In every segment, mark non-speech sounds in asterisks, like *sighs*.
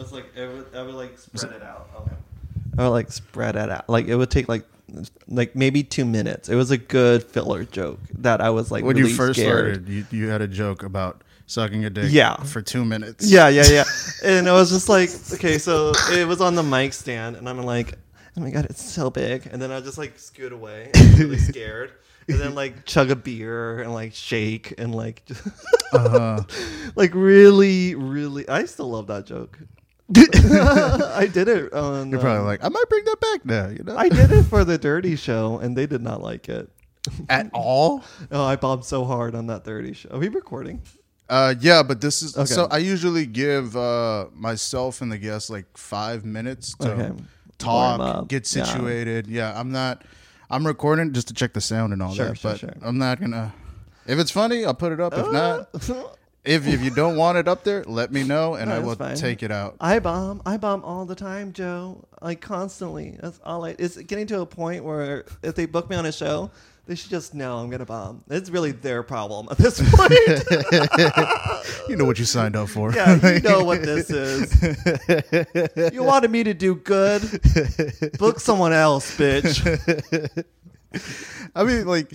was like it would, I would like spread it out. Okay. I would like spread it out. Like it would take like like maybe two minutes. It was a good filler joke that I was like when really you first scared. started, you, you had a joke about sucking a dick Yeah. for two minutes. Yeah, yeah, yeah. *laughs* and I was just like, okay, so it was on the mic stand, and I'm like, oh my god, it's so big. And then I just like scoot away, and really *laughs* scared. And then like chug a beer and like shake and like, just *laughs* Uh-huh. like really, really. I still love that joke. *laughs* I did it on. You're probably um, like, I might bring that back now. You know, I did it for the Dirty Show, and they did not like it. at all. *laughs* Oh, I bombed so hard on that Dirty Show. Are we recording? Uh, yeah, but this is Okay. so. I usually give uh, myself and the guests like five minutes to Okay. Talk, get situated. Yeah. I'm not. I'm recording just to check the sound and all Sure, that. sure, but sure. I'm not gonna. If it's funny, I'll put it up. If not, Uh, *laughs* if if you don't want it up there, let me know and No, I will fine. take it out. I bomb. I bomb all the time, Joe. Like constantly. That's all I. It's getting to a point where if they book me on a show, they should just know I'm gonna bomb. It's really their problem at this *laughs* point. You know what you signed up for. yeah, you know what *laughs* this is. You wanted me to do good. Book someone else, bitch. *laughs* I mean, like,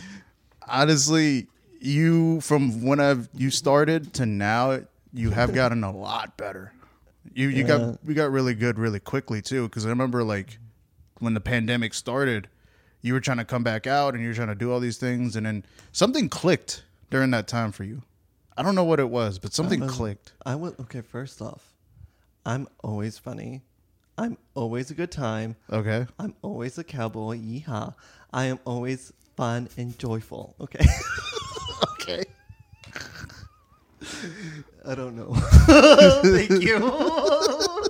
honestly, you from when I've you started to now, you have gotten a lot better. You you Yeah. got we got really good really quickly too. Because I remember like when the pandemic started, you were trying to come back out and you were trying to do all these things, and then something clicked during that time for you. I don't know what it was, but something was- clicked. I would. Okay, first off, I'm always funny. I'm always a good time. Okay. I'm always a cowboy. Yeehaw. I am always fun and joyful. Okay. *laughs* Okay. *laughs* I don't know. *laughs* Thank you. *laughs*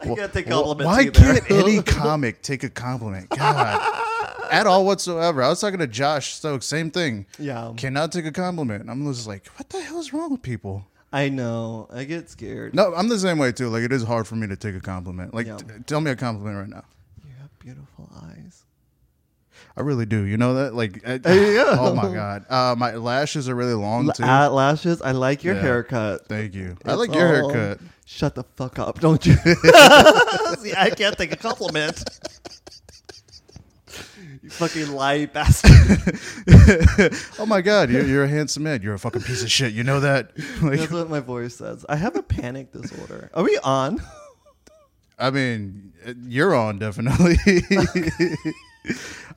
I can't take compliments Why either. can't any comic take a compliment? God. At all whatsoever. I was talking to Josh Stokes, same thing. Yeah. Cannot take a compliment. I'm just like, what the hell is wrong with people? I know. I get scared. No, I'm the same way too. Like it is hard for me to take a compliment. Like Yeah. t- tell me a compliment right now. You have beautiful eyes. I really do. You know that? Like I- *laughs* yeah. *laughs* oh my god. Uh, my lashes are really long too. At lashes. I like your Yeah. haircut. Thank you. I It's like your all- haircut. Shut the fuck up, don't you? *laughs* See, I can't take a compliment. you fucking lie bastard. oh my god, you're, you're a handsome man. You're a fucking piece of shit. You know that? Like, That's what my voice says. I have a panic disorder. Are we on? I mean, uh, you're on definitely.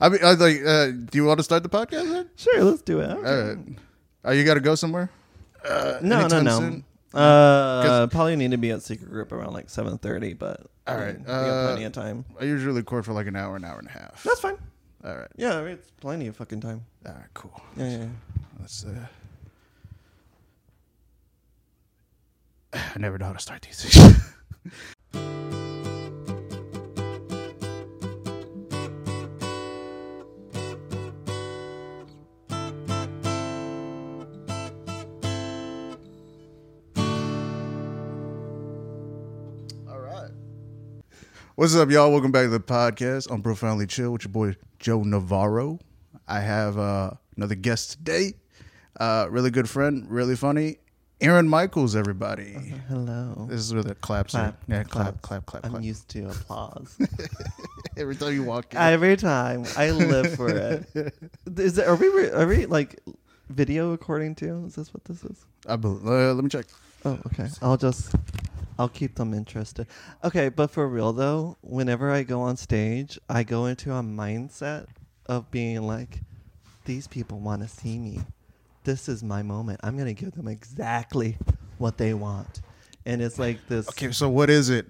I mean, I was like, uh, do you want to start the podcast then? Sure, let's do it. All right. Oh, you got to go somewhere? no, no, anytime no. soon? Uh, probably need to be at secret group around like seven thirty, but All I we got uh, plenty of time. I usually record for like an hour, an hour and a half. That's fine. All right. Yeah, I mean, it's plenty of fucking time. All right, cool. Yeah, yeah. yeah. Let's. Uh... *sighs* I never know how to start these *laughs* What's up, y'all? Welcome back to the podcast. I'm Profoundly Chill with your boy Joe Navarro. I have uh, another guest today. Uh, really good friend, really funny. Aaron Michaels, everybody. Hello. This is where the claps Clap, are. Yeah, clap, claps. clap, clap, I'm clap. used to applause. *laughs* Every time you walk in. Every time I live for it. *laughs* Is it, are we re- are we like video recording too? Is this what this is? I bel uh, let me check. Oh, okay. I'll just I'll keep them interested. Okay, but for real though, whenever I go on stage, I go into a mindset of being like, these people want to see me. This is my moment. I'm gonna give them exactly what they want, and it's like this. Okay, so what is it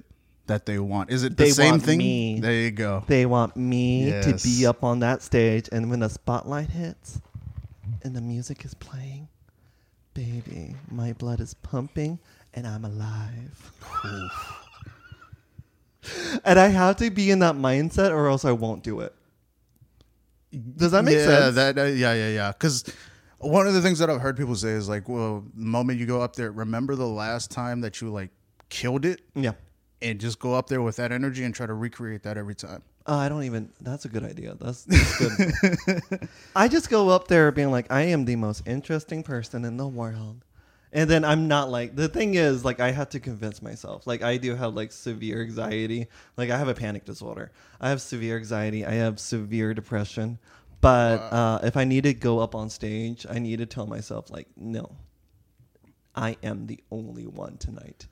that they want? Is it the They same want thing? me. There you go. They want me to be up on that stage, and when the spotlight hits and the music is playing, baby, my blood is pumping and I'm alive. and I have to be in that mindset, or else I won't do it. Does that make yeah, sense? That, uh, yeah, yeah, yeah. Because one of the things that I've heard people say is like, well, the moment you go up there, remember the last time that you like killed it, yeah. and just go up there with that energy and try to recreate that every time. Oh, I don't even. That's a good idea. That's, that's good. *laughs* I just go up there being like, I am the most interesting person in the world, And then I'm not like the thing is like I have to convince myself. Like I do have like severe anxiety. Like I have a panic disorder. I have severe anxiety. I have severe depression. But uh, if I need to go up on stage, I need to tell myself like, no, I am the only one tonight.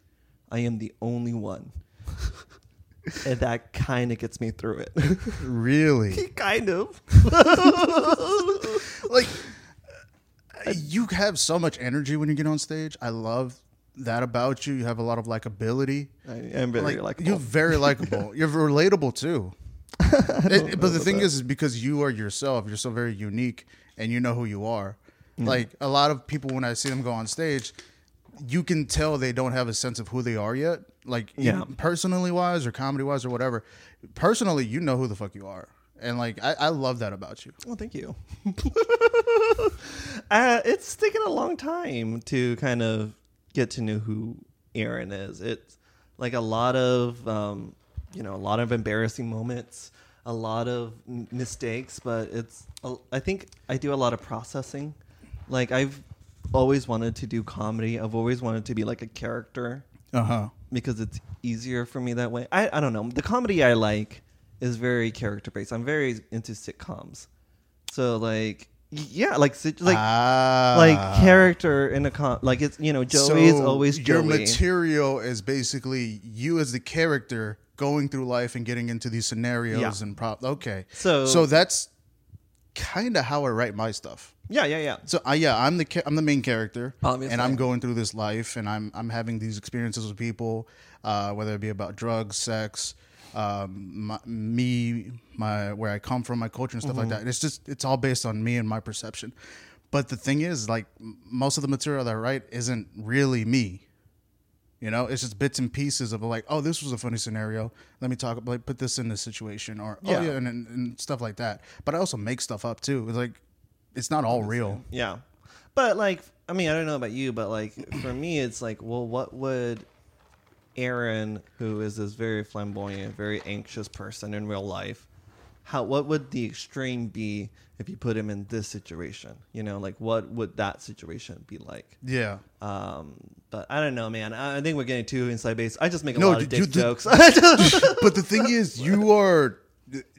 I am the only one. *laughs* and that kind of gets me through it. Really? *laughs* kind of. *laughs* like Uh, you have so much energy when you get on stage. I love that about you. You have a lot of likability. I am very like likable. you're very likable. *laughs* you're relatable too. *laughs* It- but the thing is, is because you are yourself, you're so very unique, and you know who you are. Mm. Like a lot of people, when I see them go on stage, you can tell they don't have a sense of who they are yet. Like, Yeah. personally wise or comedy wise or whatever. Personally, you know who the fuck you are, and like I, I love that about you. Well, thank you. *laughs* uh, it's taken a long time to kind of get to know who Aaron is. It's like a lot of, um, you know, a lot of embarrassing moments, a lot of m- mistakes, but it's, I think I do a lot of processing. Like, I've always wanted to do comedy, I've always wanted to be like a character Uh huh. because it's easier for me that way. I, I don't know. The comedy I like is very character based. I'm very into sitcoms. So like yeah, like like Ah. like character in a com like it's you know Joey is So always your material is basically you as the character going through life and getting into these scenarios Yeah. and prop. Okay, So- so that's kind of how I write my stuff. yeah, yeah, yeah. So uh, yeah, I'm the ca- I'm the main character, Obviously. and I'm going through this life, and I'm I'm having these experiences with people, uh, whether it be about drugs, sex, um, my, me, my where I come from, my culture, and stuff like Mm-hmm. that. And it's just it's all based on me and my perception. But the thing is, like most of the material that I write isn't really me. You know, it's just bits and pieces of like, oh, this was a funny scenario. Let me talk, like, put this in this situation, or Yeah. oh yeah, and, and, and stuff like that. But I also make stuff up too. It's like, it's not all real. Yeah. But like I mean, I don't know about you, but like for me it's like, well, what would Aaron, who is this very flamboyant, very anxious person in real life, how what would the extreme be if you put him in this situation? You know, like what would that situation be like? Yeah. Um, but I don't know, man. I I think we're getting too inside base. I just make a No, lot of you- dick jokes. *laughs* *laughs* but the thing is, you are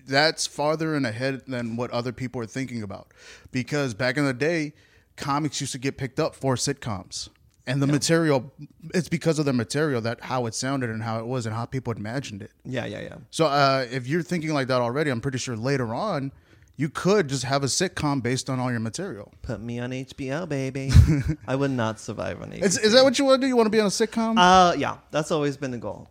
that's farther in ahead than what other people are thinking about. Because back in the day, comics used to get picked up for sitcoms. And the material it's because of the material that how it sounded and how it was and how people imagined it. yeah, yeah, yeah. So uh, if you're thinking like that already, I'm pretty sure later on you could just have a sitcom based on all your material. Put me on HBO, baby. *laughs* I would not survive on HBO. Is, is that what you want to do? You want to be on a sitcom? Uh, yeah, that's always been the goal.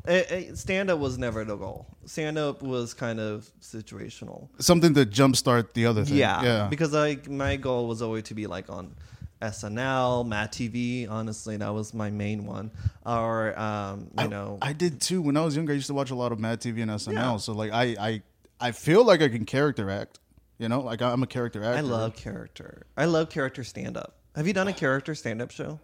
Stand up was never the goal. Stand up was kind of situational. Something to jumpstart the other thing. Yeah, Yeah. because like my goal was always to be like on SNL, Mad TV. Honestly, that was my main one. Or um, you I, know, I did too. When I was younger, I used to watch a lot of Mad TV and SNL. Yeah. So like, I, I, I feel like I can character act. You know, like I'm a character actor. I love character. I love character stand up. Have you done a character stand up show?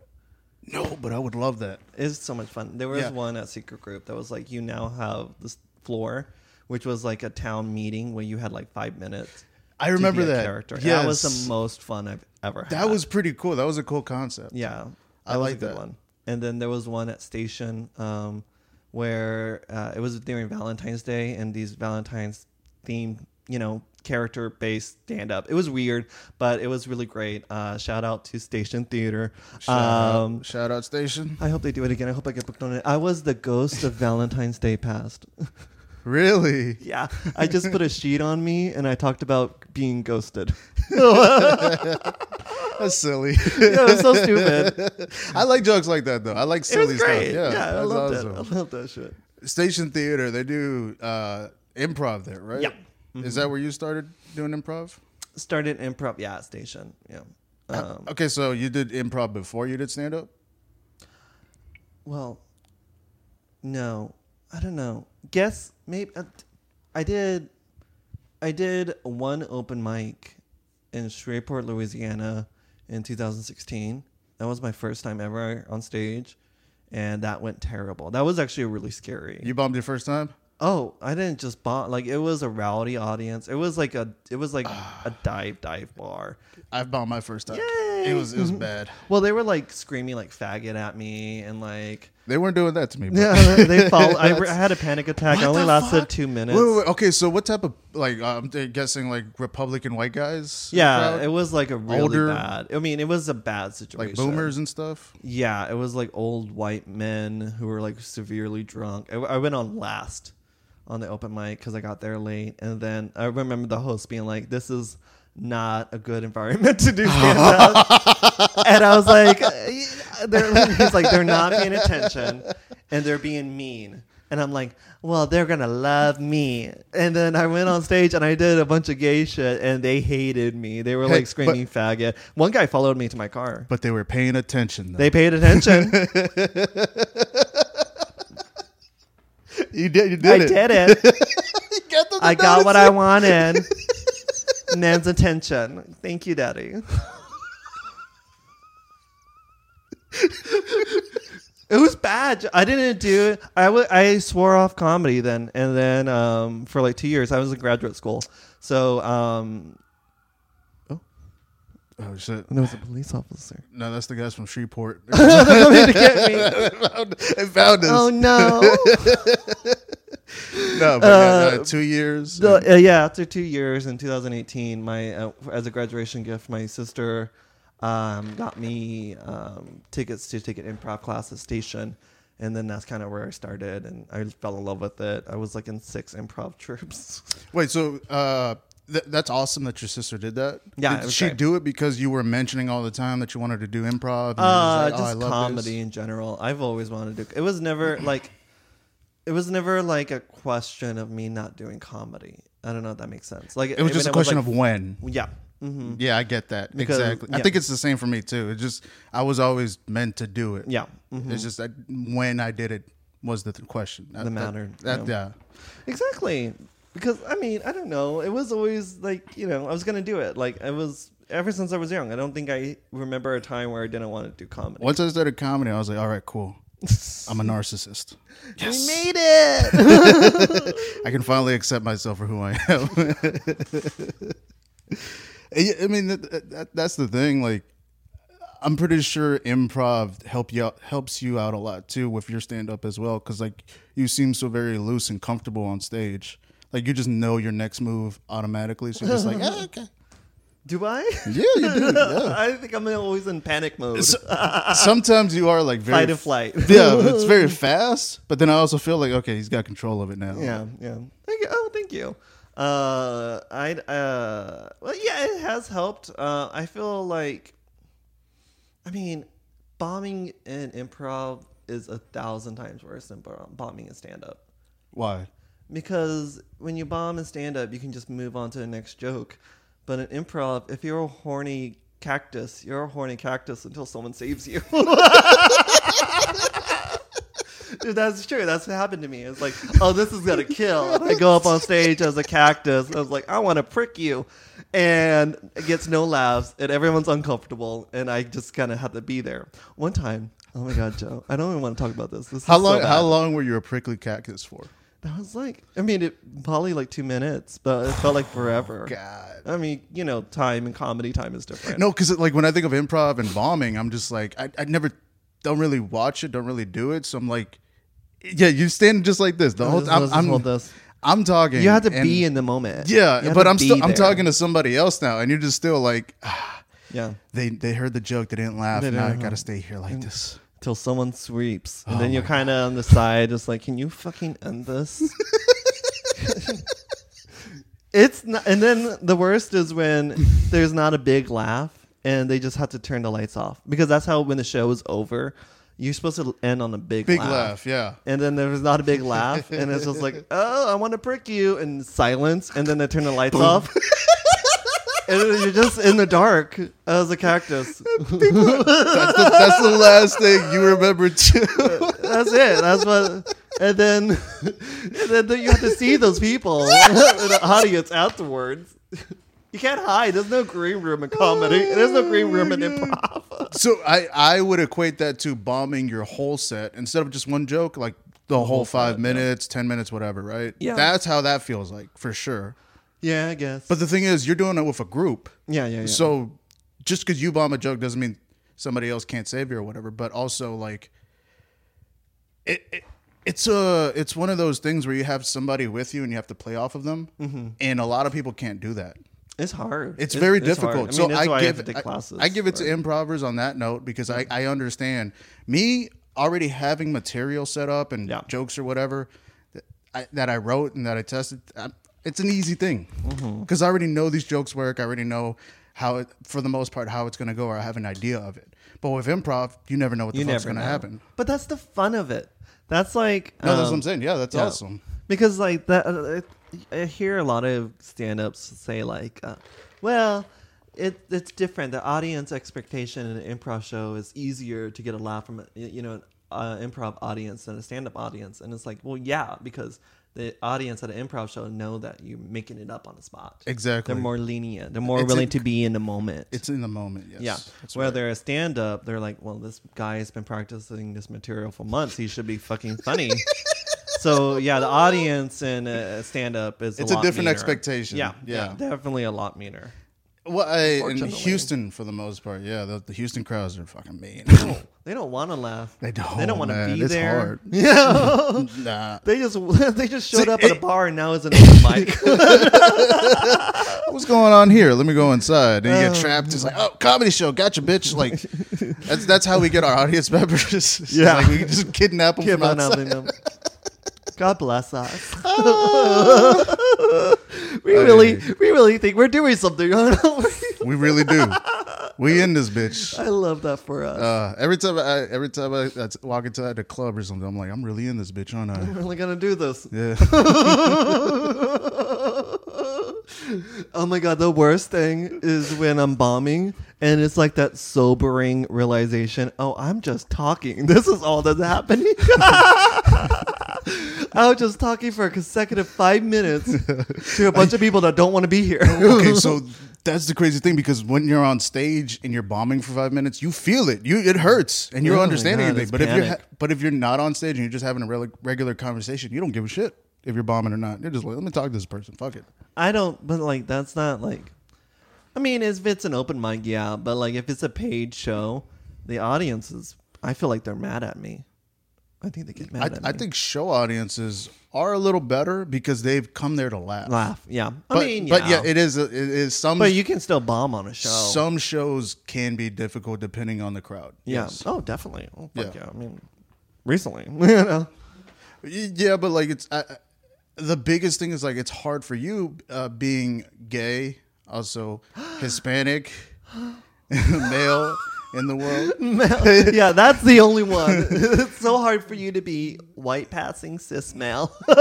No, but I would love that. It's so much fun. There was Yeah. one at Secret Group that was like, you now have this floor, which was like a town meeting where you had like five minutes. I remember that. character. That was the most fun I've ever had. That was pretty cool. That was a cool concept. yeah. I was like a good that. one. And then there was one at Station um, where uh, it was during Valentine's Day and these Valentine's themed, you know, character based stand up. It was weird, but it was really great. Uh, shout out to Station Theater. Shout, Um, out, shout out station. I hope they do it again. I hope I get booked on it. I was the ghost of Valentine's Day past. *laughs* Really? yeah, I just put a sheet on me and I talked about being ghosted. *laughs* That's silly. yeah, it was so stupid. I like jokes like that though. I like silly stuff. Yeah, Yeah, I loved awesome. it. I loved that shit. Station theater, they do uh, improv there, right? Yeah. Is that where you started doing improv? Started improv, yeah, Station. Yeah. Um, okay, so you did improv before you did stand up? well, no, I don't know. Guess maybe uh, I did. I did one open mic in Shreveport, Louisiana, in 2016. That was my first time ever on stage, and that went terrible. That was actually really scary. You bombed your first time? Oh, I didn't just bomb. Like it was a rowdy audience. It was like a. It was like *sighs* a dive dive bar. I've bombed my first time. Yay! It was it was mm-hmm. bad. Well, they were like screaming like faggot at me and like They weren't doing that to me. Bro. yeah, they *laughs* followed. I, I had a panic attack. What it only the lasted fuck? two minutes. Wait, wait, wait. Okay, so what type of like I'm guessing like Republican white guys? in the Yeah, crowd? it was like a really Older- bad. I mean, it was a bad situation. like boomers and stuff. Yeah, it was like old white men who were like severely drunk. I, I went on last on the open mic because I got there late, and then I remember the host being like, "This is not a good environment to do stand up," *laughs* and I was like, uh, they're, "He's like they're not paying attention, and they're being mean." And I'm like, well, they're gonna love me. And then I went on stage and I did a bunch of gay shit, and they hated me. They were Hey, like screaming faggot. One guy followed me to my car. But they were paying attention. Though. They paid attention. *laughs* you did. You did I it. did it. *laughs* I got what I wanted. Nan's attention. Thank you, Daddy. it was bad. I didn't do it. I I swore off comedy then, and then um, for like two years I was in graduate school. So um, it. Oh shit! there was a police officer. No, that's the guys from Shreveport. *laughs* They're coming to get me. *laughs* they found us. Oh no. *laughs* *laughs* no, but Uh, uh, two years. Uh, yeah, after two years in 2018, my uh, as a graduation gift, my sister um, got me um, tickets to take an improv class at Station, and then that's kind of where I started, and I fell in love with it. I was like in six improv *laughs* troops. Wait, so uh, th- that's awesome that your sister did that. Yeah, did she great. do it because you were mentioning all the time that you wanted to do improv? and Uh, like, "Oh, I just love comedy this"? in general. I've always wanted to. It was never like, it was never like a question of me not doing comedy. I don't know if that makes sense. Like It was just a question of when. yeah. hmm Yeah, I get that Because- exactly. I think it's the same for me too. It just I was always meant to do it. Yeah. mhm. It's just that when I did it was the th- question. That, The that- matter, That, yeah. yeah. Exactly. Because I mean, I don't know. It was always like, you know, I was gonna do it. Like I was ever since I was young. I don't think I remember a time where I didn't want to do comedy. Once I started comedy, I was like, all right, cool. I'm a *laughs* narcissist. We made it. *laughs* I can finally accept myself for who I am. *laughs* I mean, that, that, that's the thing. Like, I'm pretty sure improv help you out, helps you out a lot too with your stand up as well. Because like you seem so very loose and comfortable on stage. Like you just know your next move automatically. So you're just like, "Ah, okay. Do I? Yeah, you do. Yeah. *laughs* I think I'm always in panic mode. *laughs* Sometimes you are like very Fight or flight. *laughs* yeah, it's very fast. But then I also feel like okay, he's got control of it now. Yeah, yeah. Thank you. Oh, thank you. Uh, I uh, well, yeah, it has helped. Uh, I feel like, I mean, bombing in improv is a thousand times worse than bombing in stand up. Why? Because when you bomb in stand up, you can just move on to the next joke. But in improv, if you're a horny cactus, you're a horny cactus until someone saves you. *laughs* Dude, that's true. That's what happened to me. It's like, oh, this is gonna kill. And I go up on stage as a cactus. I was like, I want to prick you, and it gets no laughs, and everyone's uncomfortable, and I just kind of had to be there. One time, oh my god, Joe, I don't even want to talk about this. This is How so long? bad. how long were you a prickly cactus for? That was like, I mean, it probably like two minutes, but it felt like forever. Oh, god. I mean, you know, time and comedy time is different. No, because like when I think of improv and bombing, I'm just like I, I never don't really watch it, don't really do it. So I'm like, yeah, you stand just like this the whole time. I'm, hold this. I'm talking. You have to and- be in the moment. Yeah, but I'm still I'm talking to somebody else now, and you're just still like, ah, *sighs* Yeah, they they heard the joke, they didn't laugh. They now I didn't got to stay here like this. till someone sweeps, and Oh then you're kind of on the side, just like, can you fucking end this? *laughs* *laughs* it's not, and then the worst is when *laughs* there's not a big laugh, and they just have to turn the lights off because that's how when the show is over, you're supposed to end on a big Big laugh. laugh, yeah. And then there's not a big *laughs* laugh, and it's just like, oh, I want to prick you, and silence, and then they turn the lights off. *laughs* and you're just in the dark as a cactus. *laughs* That's the, that's the last thing you remember too. *laughs* That's it. That's what. And then, and then you have to see those people *laughs* in the audience afterwards. You can't hide. There's no green room in comedy. There's no green room in improv. so I I would equate that to bombing your whole set instead of just one joke, like the, whole, whole five set, yeah. minutes, ten minutes, whatever. Right? Yeah. That's how that feels like for sure. Yeah, I guess. But the thing is, you're doing it with a group. yeah, yeah, yeah. So just because you bomb a joke doesn't mean somebody else can't save you or whatever. But also like, it, it it's a it's one of those things where you have somebody with you and you have to play off of them, Mm-hmm. and a lot of people can't do that. It's hard. It's, very hard. difficult. I mean, so I give have to take I- classes. I, give it for to improvers on that note because I, I understand me already having material set up and Yeah. jokes or whatever that I, that I wrote and that I tested. It's an easy thing Mm-hmm. because I already know these jokes work. I already know how it, for the most part, how it's going to go, or I have an idea of it. But with improv, you never know what the You fuck's never going to know. happen. But that's the fun of it. That's like No, that's what um, I'm saying. Yeah, that's yeah. awesome. because like that uh, i hear a lot of stand-ups say like uh, well it, it's different the audience expectation in an improv show is easier to get a laugh from a, you know an improv audience than a stand-up audience and it's like well yeah because the audience at an improv show know that you're making it up on the spot Exactly. they're more lenient they're more It's willing in- to be in the moment It's in the moment. Yes. yeah. That's Where right. they're a stand up, they're like, well, this guy has been practicing this material for months. He should be fucking funny. *laughs* so, yeah, the audience in a stand up is It's a, a lot different meaner. expectation. Yeah, Yeah. yeah. Definitely a lot meaner. Well, I, in Fortunately. Houston, for the most part, yeah, the, the Houston crowds are fucking mean. They don't *laughs* want to laugh. They don't, They don't want to man. be It's there. hard. *laughs* Yeah. *laughs* nah. they just they just showed See, up at a it- bar and now it's an open mic. What's going on here? Let me go inside. And you get Oh. trapped. It's like, oh, comedy show. Gotcha, bitch. Like, that's that's how we get our audience members. It's Yeah. Like, we just kidnap them Give from on outside. helping them. God bless us. *laughs* we really, we really think we're doing something. aren't we? *laughs* We really do. We in this bitch. I love that for us. Uh, every time I every time I, I walk into the club or something, I'm like, I'm really in this bitch, aren't I? I'm really gonna do this. Yeah. *laughs* oh my god, the worst thing is when I'm bombing and it's like that sobering realization, oh, I'm just talking. This is all that's happening. *laughs* I was just talking for a consecutive five minutes *laughs* to a bunch of people that don't want to be here. *laughs* okay, so that's the crazy thing because when you're on stage and you're bombing for five minutes, you feel it. You it hurts and you Oh don't my understand God, anything. But if you're ha- but if you're not on stage and you're just having a rel- regular conversation, you don't give a shit if you're bombing or not. You're just like, let me talk to this person. Fuck it. I don't, but like that's not like. I mean, if it's an open mic, yeah, but like if it's a paid show, the audience is. I feel like they're mad at me. I think they get mad I. I think show audiences are a little better because they've come there to laugh. laugh. Yeah, I But, mean, but yeah, it is. It is some. but you can still bomb on a show. some shows can be difficult depending on the crowd. yeah. Yes. Oh, definitely. Oh, fuck Yeah. yeah. I mean, recently, *laughs* you know. Yeah, but like it's I, I- the biggest thing is like it's hard for you uh, being gay, also *gasps* Hispanic, *gasps* male in the world. *laughs* yeah, that's the only one. *laughs* it's so hard for you to be white passing cis male. *laughs*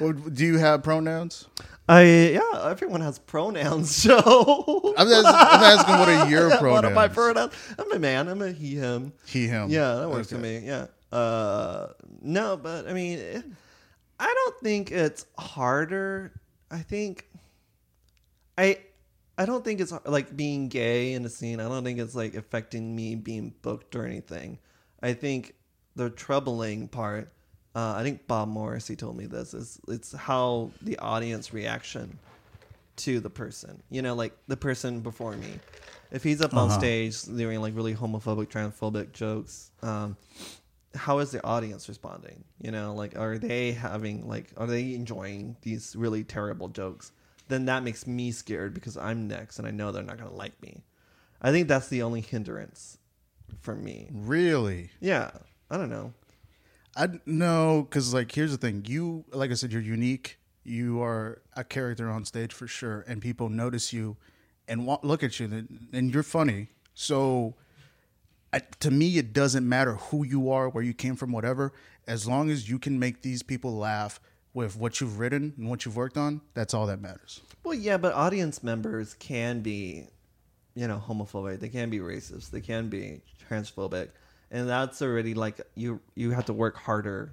Well, do you have pronouns? I yeah, everyone has pronouns. So I'm, asking, I'm asking what are your pronouns? What are my pronouns? I'm a man. I'm a he, him. He, him. Yeah, that works for me. Yeah. Uh, no, but I mean, eh, I don't think it's harder. I think I I don't think it's like being gay in a scene. I don't think it's like affecting me being booked or anything. I think the troubling part. Uh, I think Bob Morrissey told me this is it's how the audience reaction to the person. You know, like the person before me. If he's up on Uh-huh. stage doing like really homophobic, transphobic jokes, um, how is the audience responding? You know, like are they having like are they enjoying these really terrible jokes? Then that makes me scared because I'm next and I know they're not gonna like me. I think that's the only hindrance for me. Really? Yeah, I don't know. I no, because like here's the thing. You like I said, you're unique. You are a character on stage for sure, and people notice you and look at you, and- and you're funny. So, I, to me, it doesn't matter who you are, where you came from, whatever. As long as you can make these people laugh with what you've written and what you've worked on, that's all that matters. Well, yeah, but audience members can be, you know, homophobic. They can be racist. They can be transphobic, and that's already like you. You have to work harder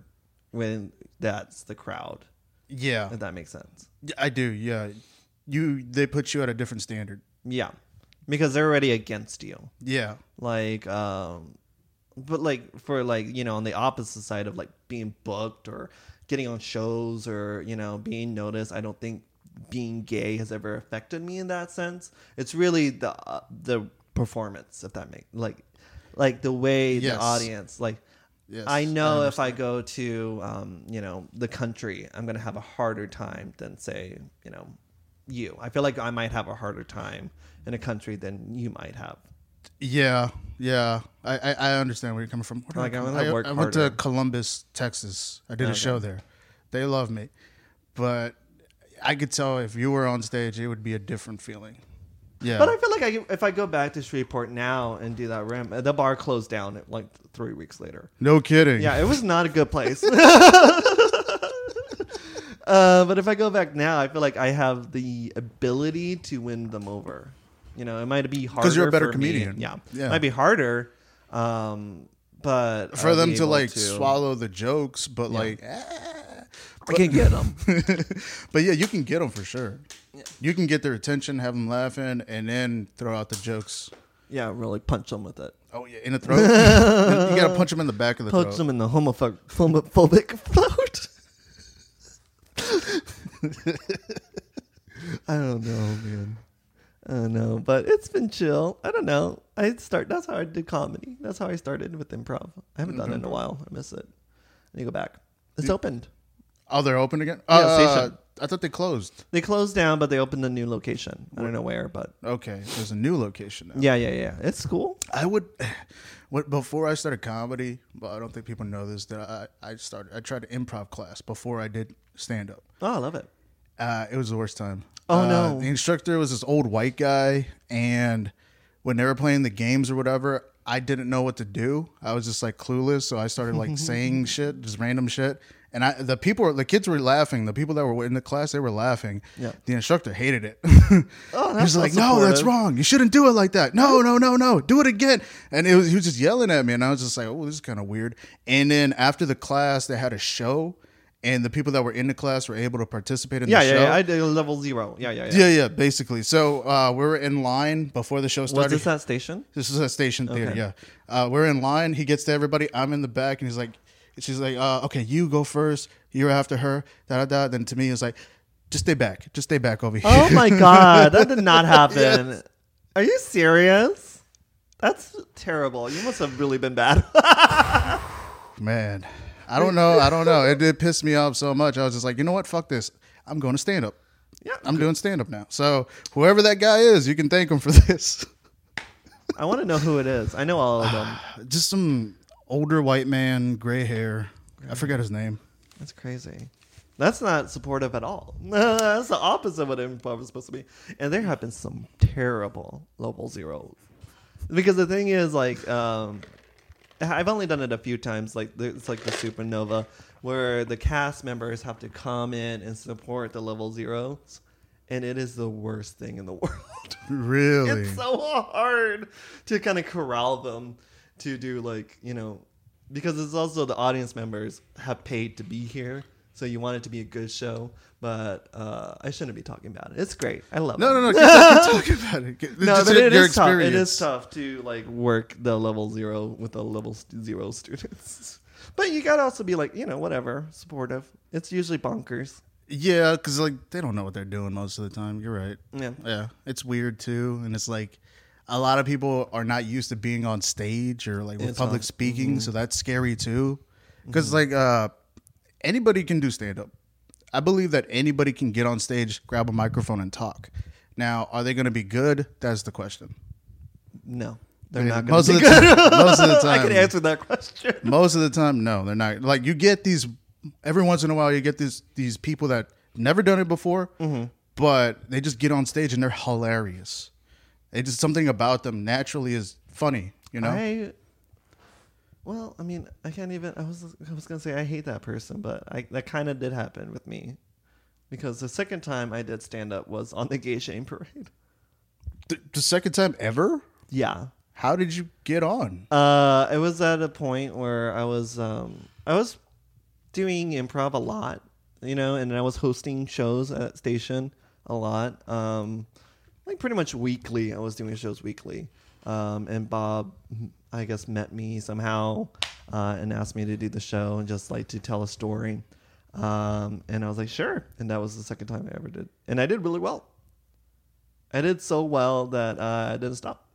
when that's the crowd. Yeah, If that makes sense. I do. Yeah, you they put you at a different standard. Yeah, because they're already against you. Yeah, Like, um, but like for like you know on the opposite side of like being booked or getting on shows or you know being noticed, I don't think being gay has ever affected me in that sense. It's really the uh, the performance, if that makes like like the way Yes. the audience like. Yes, I I know if I go to, um, you know, the country, I'm gonna have a harder time than say, you know, you. I feel like I might have a harder time in a country than you might have. Yeah, yeah. I, I, I understand where you're coming from. Like, I, I'm come- gonna I, work I went to. Columbus, Texas. I did a show there. They love me, but I could tell if you were on stage, it would be a different feeling. Yeah, But I feel like I, if I go back to Shreveport now and do that rim, the bar closed down like three weeks later. no kidding. Yeah, it was not a good place. *laughs* uh, but if I go back now, I feel like I have the ability to win them over. You know, it might be harder because you're a better me. comedian. Yeah, Yeah. it might be harder. Um, but for I'll them to like to- swallow the jokes, but Yeah. like, eh. I can get them. *laughs* but yeah, you can get them for sure. You can get their attention, have them laughing, and then throw out the jokes. yeah, really punch them with it. Oh yeah, in the throat. *laughs* you gotta punch them in the back of the Punch throat. them in the homophobic, homophobic *laughs* throat. I don't know, man. I don't know, but it's been chill. I don't know. I start. That's how I did comedy. That's how I started with improv. I haven't done it in a while. I miss it. I need to go back. It's opened. Oh, they're open again. Yeah, Uh, station. I thought they closed. They closed down, but they opened a new location. I don't know where, but Okay, there's a new location now. yeah, yeah, yeah. It's cool. I would, *sighs* what before I started comedy. but I don't think people know this. That I I started. I tried an improv class before I did stand up. Oh, I love it. Uh, it was the worst time. Oh, Uh, no. The instructor was this old white guy, and when they were playing the games or whatever, I didn't know what to do. I was just like clueless, so I started like *laughs* saying shit, just random shit. And I, the people, were, the kids were laughing. The people that were in the class, they were laughing. Yeah. The instructor hated it. *laughs* Oh, He was like, "No, that's wrong. You shouldn't do it like that. No, no, no, no. Do it again." And it was he was just yelling at me, and I was just like, "Oh, this is kind of weird." And then after the class, they had a show, and the people that were in the class were able to participate in Yeah, the yeah, show. yeah. I did level zero. Yeah, yeah, yeah. Yeah, yeah, basically. So uh, we were in line before the show Was started. this that station? This is a station theater, Okay. yeah. Uh, we're in line. He gets to everybody. I'm in the back, and he's like, she's like, uh, okay, you go first. You're after her. Da da da. Then to me, it's like, just stay back. Just stay back over here. Oh my god, that did not *laughs* happen. Are you serious? That's terrible. You must have really been bad. *laughs* Man, I don't know. I don't know. It did piss me off so much. I was just like, you know what? Fuck this. I'm going to stand up. yeah, I'm doing stand up now. So whoever that guy is, you can thank him for *laughs* this. I want to know who it is. I know all of them. *sighs* Just some older white man, gray hair. I forgot his name. That's crazy. That's not supportive at all. *laughs* That's the opposite of what improv is supposed to be. And there have been some terrible level zeros. Because the thing is, like, um, I've only done it a few times. Like, the- it's like the Supernova, where the cast members have to come in and support the level zeros, and it is the worst thing in the *laughs* world. Really? it's so hard to kind of corral them to do like you know because it's also the audience members have paid to be here so you want it to be a good show but uh, i shouldn't be talking about it. It's great. I love no, it. no, no. *laughs* Keep, keep talking about it. It's no but it is tough. It is tough to like work the level zero with the level zero students. *laughs* But you gotta also be like you know whatever supportive. It's usually bonkers. Yeah, because like they don't know what they're doing most of the time. You're right. yeah. Yeah, it's weird too, and it's like a lot of people are not used to being on stage or like with It's public on- speaking, so that's scary too. Because like uh, anybody can do stand up. I believe that anybody can get on stage, grab a microphone, and talk. Now, are they going to be good? That's the question. no they're not gonna most be of the good. time- most of the *laughs* i can answer that question Most of the time, no, they're not. Like you get these every once in a while, you get these these people that never done it before, Mm-hmm. but they just get on stage and they're hilarious. They just something about them naturally is funny, you know. I well, I mean, I can't even. I was I was gonna say I hate that person, but I that kind of did happen with me because the second time I did stand up was on the Gay Shame Parade. the, the second time ever. Yeah, How did you get on? uh, it was at a point where I was um I was doing improv a lot, you know, and I was hosting shows at station a lot. Um, like pretty much weekly, I was doing shows weekly. Um, and Bob, I guess, met me somehow uh, and asked me to do the show and just like to tell a story. Um, and I was like, sure. And that was the second time I ever did. And I did really well. I did so well that uh, I didn't stop.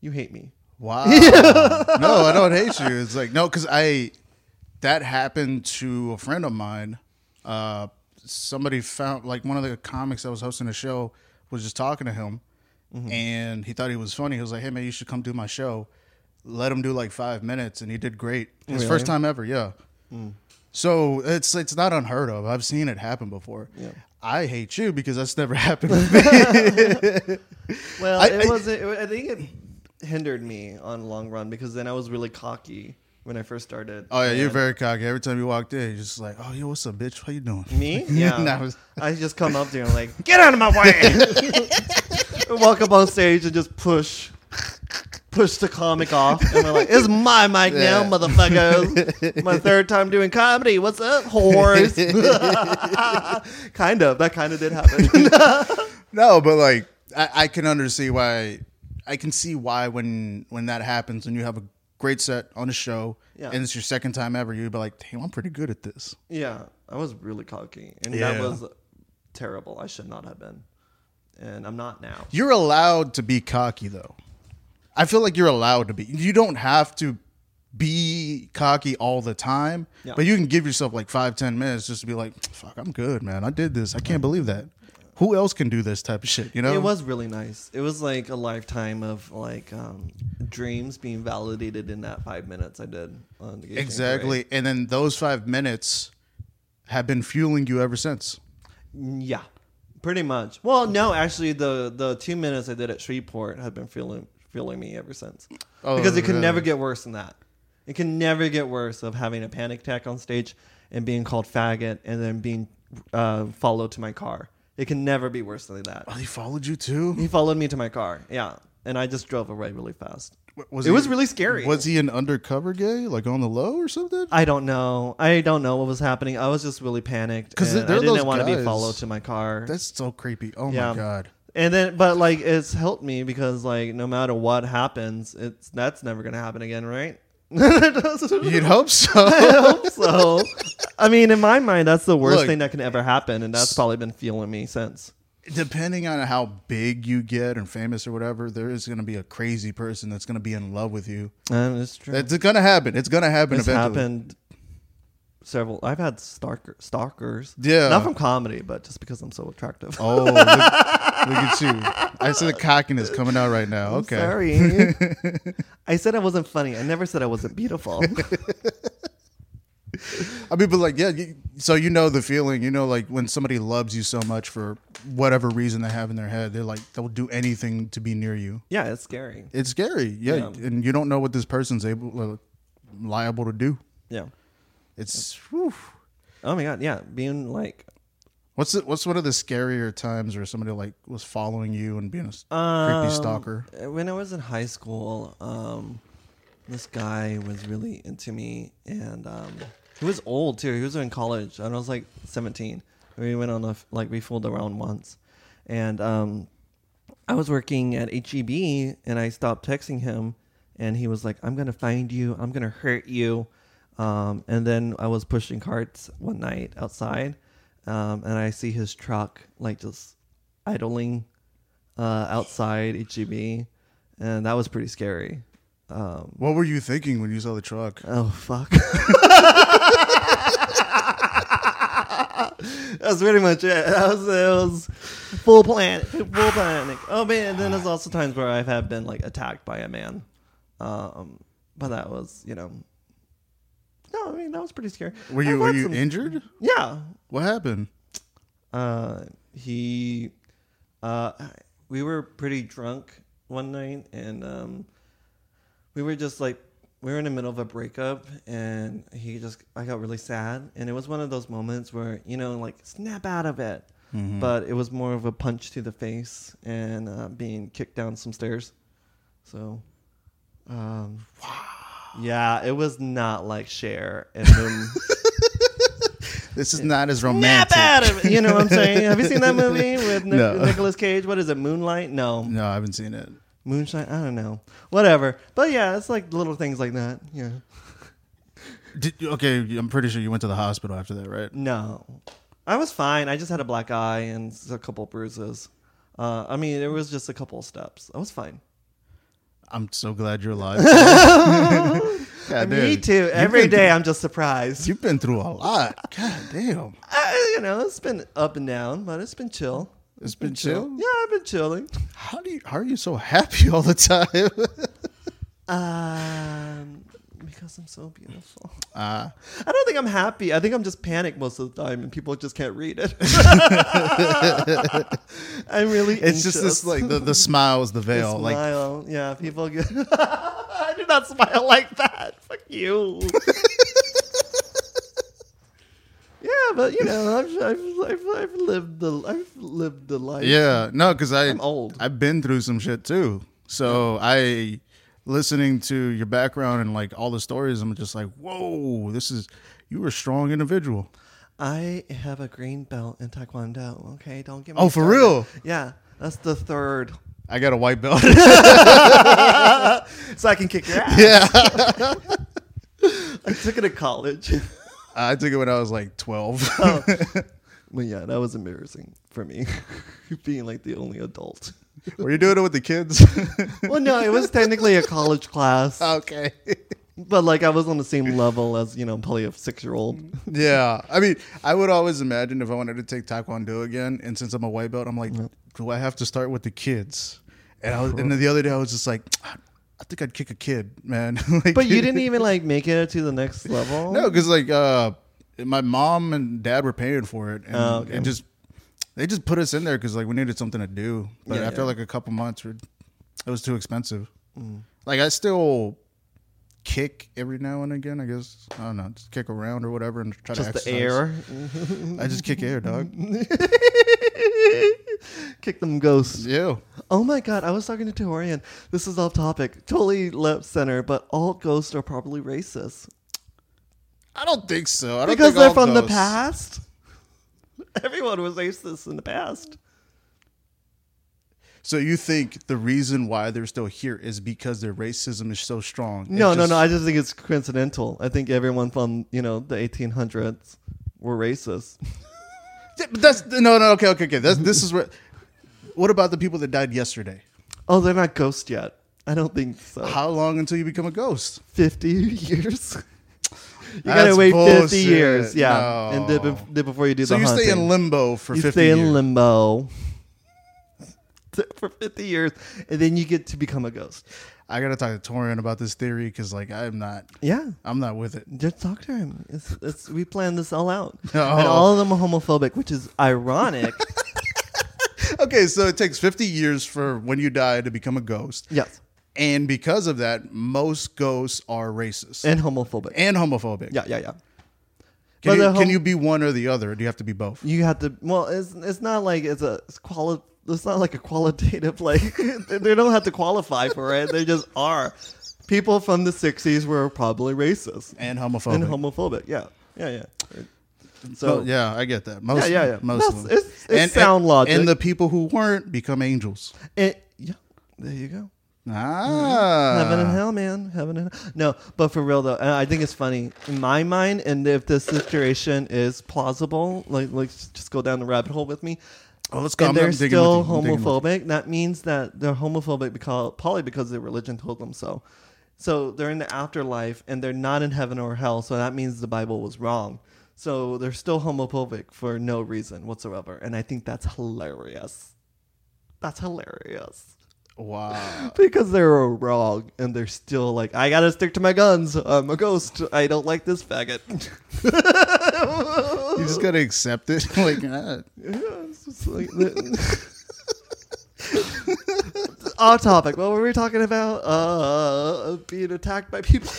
You hate me. Wow. *laughs* no, I don't hate you. It's like no, because I that happened to a friend of mine. Uh, somebody found like one of the comics that was hosting a show was just talking to him, and he thought he was funny. He was like, "Hey man, you should come do my show." Let him do like five minutes, and he did great. His Really? first time ever, yeah. Mm. So it's it's not unheard of. I've seen it happen before. Yeah. I hate you because that's never *laughs* happened with me. *laughs* Well, I- it I- was. It, I think it hindered me on long run because then I was really cocky when I first started. oh yeah, you're very cocky. Every time you walked in, you're just like, "Oh, yo, what's up, bitch? How you doing?" Me? *laughs* Yeah. That was- I just come up to you and like, get out of my way. Walk up on stage and just push, push the comic off, and I'm like, "It's my mic now, Yeah. motherfuckers." *laughs* my third time doing comedy. What's up, whores? *laughs* kind of. That kind of did happen. *laughs* No, but like I, I can understand why. I can see why when when that happens and you have a great set on a show Yeah. and it's your second time ever, you'd be like, "Damn, I'm pretty good at this." yeah, I was really cocky, and Yeah. that was terrible. I should not have been, and I'm not now. You're allowed to be cocky though. I feel like you're allowed to be. You don't have to be cocky all the time, Yeah. but you can give yourself like five, ten minutes just to be like, "Fuck, I'm good, man. I did this. I can't believe that." Who else can do this type of shit? You know? It was really nice. It was like a lifetime of like um, dreams being validated in that five minutes I did on the exactly. And then those five minutes have been fueling you ever since. Yeah, pretty much. Well, no, actually, the the two minutes I did at Shreveport have been feeling feeling me ever since. Oh, because it can really? never get worse than that. It can never get worse of having a panic attack on stage and being called faggot and then being uh, followed to my car. It can never be worse than that. Oh, he followed you too. He followed me to my car. Yeah. And I just drove away really fast. Was it he- was really scary. Was he an undercover gay, like on the low or something? I don't know. I don't know what was happening. I was just really panicked because I didn't want to be followed to my car. That's so creepy. Oh Yeah. my god. And then, but like, it's helped me because like, no matter what happens, it's that's never gonna happen again, right? *laughs* You'd hope so. *laughs* I hope so. I mean, in my mind, that's the worst Look. thing that can ever happen, and that's probably been fueling me since. Depending on how big you get and famous or whatever, there is going to be a crazy person that's going to be in love with you. And it's true. It's going to happen. It's going to happen It's eventually. happened several. I've had stalker stalkers. Yeah. not from comedy, but just because I'm so attractive. Oh, look, look at you. *laughs* I see the cockiness coming out right now. I'm Okay. Sorry. *laughs* I said I wasn't funny. I never said I wasn't beautiful. *laughs* I mean, but like, yeah. So you know the feeling. You know, like when somebody loves you so much for whatever reason they have in their head, they're like they'll do anything to be near you. yeah, it's scary. It's scary, yeah, Yeah. and you don't know what this person's able, uh, liable to do. Yeah. It's whew. Oh my god. Yeah, being like what's the, what's one of the scarier times where somebody like was following you and being a um, creepy stalker. When I was in high school, um, this guy was really into me, and um, he was old too. He was in college, and I was like 17. We went on a like we fooled around once, and um, I was working at HEB, and I stopped texting him, and he was like, "I'm gonna find you. I'm gonna hurt you." Um, and then I was pushing carts one night outside, um, and I see his truck like just idling uh, outside HEB, and that was pretty scary. Um, What were you thinking when you saw the truck? oh fuck! *laughs* That's pretty much it. That was, it was full plan, full panic. Oh man! And then there's also times where I have been like attacked by a man, um, but that was you know. No, I mean that was pretty scary. Were you I've were had you some- injured? Yeah, What happened? uh, he, uh, we were pretty drunk one night, and um, we were just like we were in the middle of a breakup, and he just I got really sad, and it was one of those moments where you know like snap out of it, but it was more of a punch to the face and uh, being kicked down some stairs, so. Um, Yeah, it was not like Cher and *laughs* Moon. This is not as Snap romantic. out of it. You know what I'm saying? Have you seen that movie *laughs* with Nic- No. Nicolas Cage? What is it? Moonlight? No. No, I haven't seen it. Moonshine? I don't know. Whatever. But yeah, it's like little things like that. Yeah. Did you, okay, I'm pretty sure you went to the hospital after that, right? No, I was fine. I just had a black eye and a couple bruises. Uh, I mean, it was just a couple of steps. I was fine. I'm so glad you're alive. *laughs* *laughs* Me damn. too. Every been day, I'm just surprised. You've been through a lot. God damn. I, you know, it's been up and down, but it's been chill. It's been chill. Yeah, I've been chilling. How do you? How are you so happy all the time? *laughs* Um, because I'm so beautiful. *laughs* uh, I don't think I'm happy. I think I'm just panicked most of the time, and people just can't read it. *laughs* I'm really. it's just this like the the smile is the *laughs* The veil. Like yeah, people get. I do not smile like that. Fuck you. yeah, but you know, I've, I've, I've, I've lived the I've lived the life. yeah, no, because I I'm old. I've been through some shit too. So I listening to your background and like all the stories, I'm just like, whoa, this is you were a strong individual. I have a green belt in Taekwondo. Okay, don't get me. Oh, for started. real? Yeah, that's the third. I got a white belt. *laughs* So I can kick your ass. yeah, I took it to college. *laughs* I took it when I was like 12. Oh. *laughs* But yeah, that was embarrassing for me, being like the only adult. *laughs* were you doing it with the kids? *laughs* Well, no, it was technically a college class, okay. but like I was on the same level as you know, probably a six-year-old. Yeah, I mean, I would always imagine if I wanted to take Taekwondo again, and since I'm a white belt, I'm like, do I have to start with the kids? And I was, and then the other day I was just like, I think I'd kick a kid, man. *laughs* like, But you didn't even like make it to the next level. No, because like uh, my mom and dad were paying for it, and Oh, okay. it just they just put us in there because like we needed something to do. But Yeah, after yeah. like a couple months, we're- it was too expensive. Mm. Like I still kick every now and again. I guess I don't know, just kick around or whatever, and try just to the exercise. air. I just kick air, dog. *laughs* Kick them ghosts. Yeah. Oh my god, I was talking to Torian. This is off topic. Totally left center, but all ghosts are probably racist. I don't think so. I don't Because they're from the past. *laughs* Everyone was racist in the past. So you think the reason why they're still here is because their racism is so strong? No, no, just- no. I just think it's coincidental. I think everyone from, you know, the 1800s were racist. *laughs* That's no, no. Okay, okay, okay. That's, this is what. What about the people that died yesterday? Oh, they're not ghosts yet. I don't think so. How long until you become a ghost? 50 *laughs* years? *laughs* you gotta wait 50 years. Yeah. And No. bef- did before you do that. So the you stay in limbo for you 50 stay years. in limbo *laughs* for 50 years, and then you get to become a ghost. I gotta talk to Torian about this theory because, like, I'm not, Yeah. I'm not with it. Just talk to him. It's, it's, we planned this all out. *laughs* No. And all of them are homophobic, which is ironic. Okay, so it takes 50 years for when you die to become a ghost, yes. And because of that, most ghosts are racist and, homophobic. And homophobic. yeah, yeah, yeah. Can, But you, the can you be one or the other? Or do you have to be both? You have to. Well, it's it's not like it's a it's quali- It's not like a qualitative *laughs* like they don't have to qualify for it. They just are. People from the '60s were probably racist And homophobic. and homophobic. Yeah, yeah, yeah. So So yeah, I get that. Most, Yeah, yeah, yeah. Most That's- of them. it's- it's sound logic. And the people who weren't become angels. it, yeah, there you go. Ah, Heaven and hell, man. Heaven and hell. No, but for real though, and I think it's funny in my mind. And if this situation is plausible, like like just go down the rabbit hole with me. Oh, let's go. and I'm- they're I'm digging still with you. I'm digging with you. homophobic. That means that they're homophobic because probably because their religion told them so. So they're in the afterlife and they're not in heaven or hell. So that means the Bible was wrong. So they're still homophobic for no reason whatsoever. And I think that's hilarious. That's hilarious. Wow. *laughs* Because they were wrong and they're still like, I gotta stick to my guns. I'm a ghost. I don't like this faggot. You just gotta accept it. *laughs* like, ah. Yeah, it's *laughs* just like Off topic. What were we talking about? Uh, being attacked by people.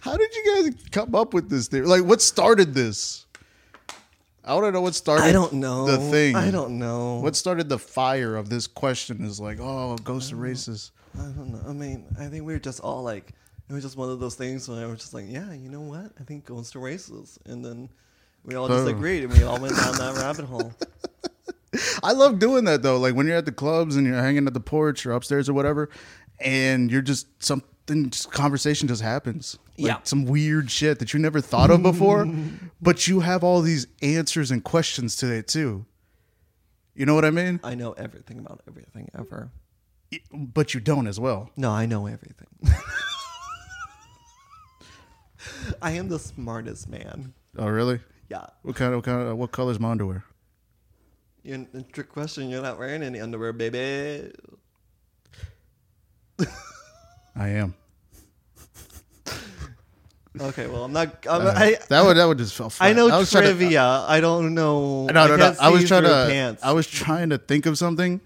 how did you guys come up with this theory? Like, what started this? I want to know what started. I don't know the thing. I don't know. What started the fire of this question? Is like, oh, ghosts are racist. I don't know. I mean, I think we were just all like, it was just one of those things where I was just like, yeah, you know what? I think ghosts are racist, and then we all just Oh. agreed, and we all went down that rabbit hole. *laughs* I love doing that though. Like when you're at the clubs and you're hanging at the porch or upstairs or whatever, and you're just something just conversation just happens. Like Yeah. some weird shit that you never thought of before, *laughs* but you have all these answers and questions to it too. You know what I mean? I know everything about everything ever. But you don't as well. No, I know everything. *laughs* I am the smartest man. Oh, really? Yeah. What kind of what kind of what color's my underwear? You a trick question. You're not wearing any underwear, baby. I am. Okay, well, I'm not. I'm, Uh, I that would that would just feel. I know was trying to- trivia. I don't know. no, no, no. can't I was see trying through to. Pants. I was trying to think of something,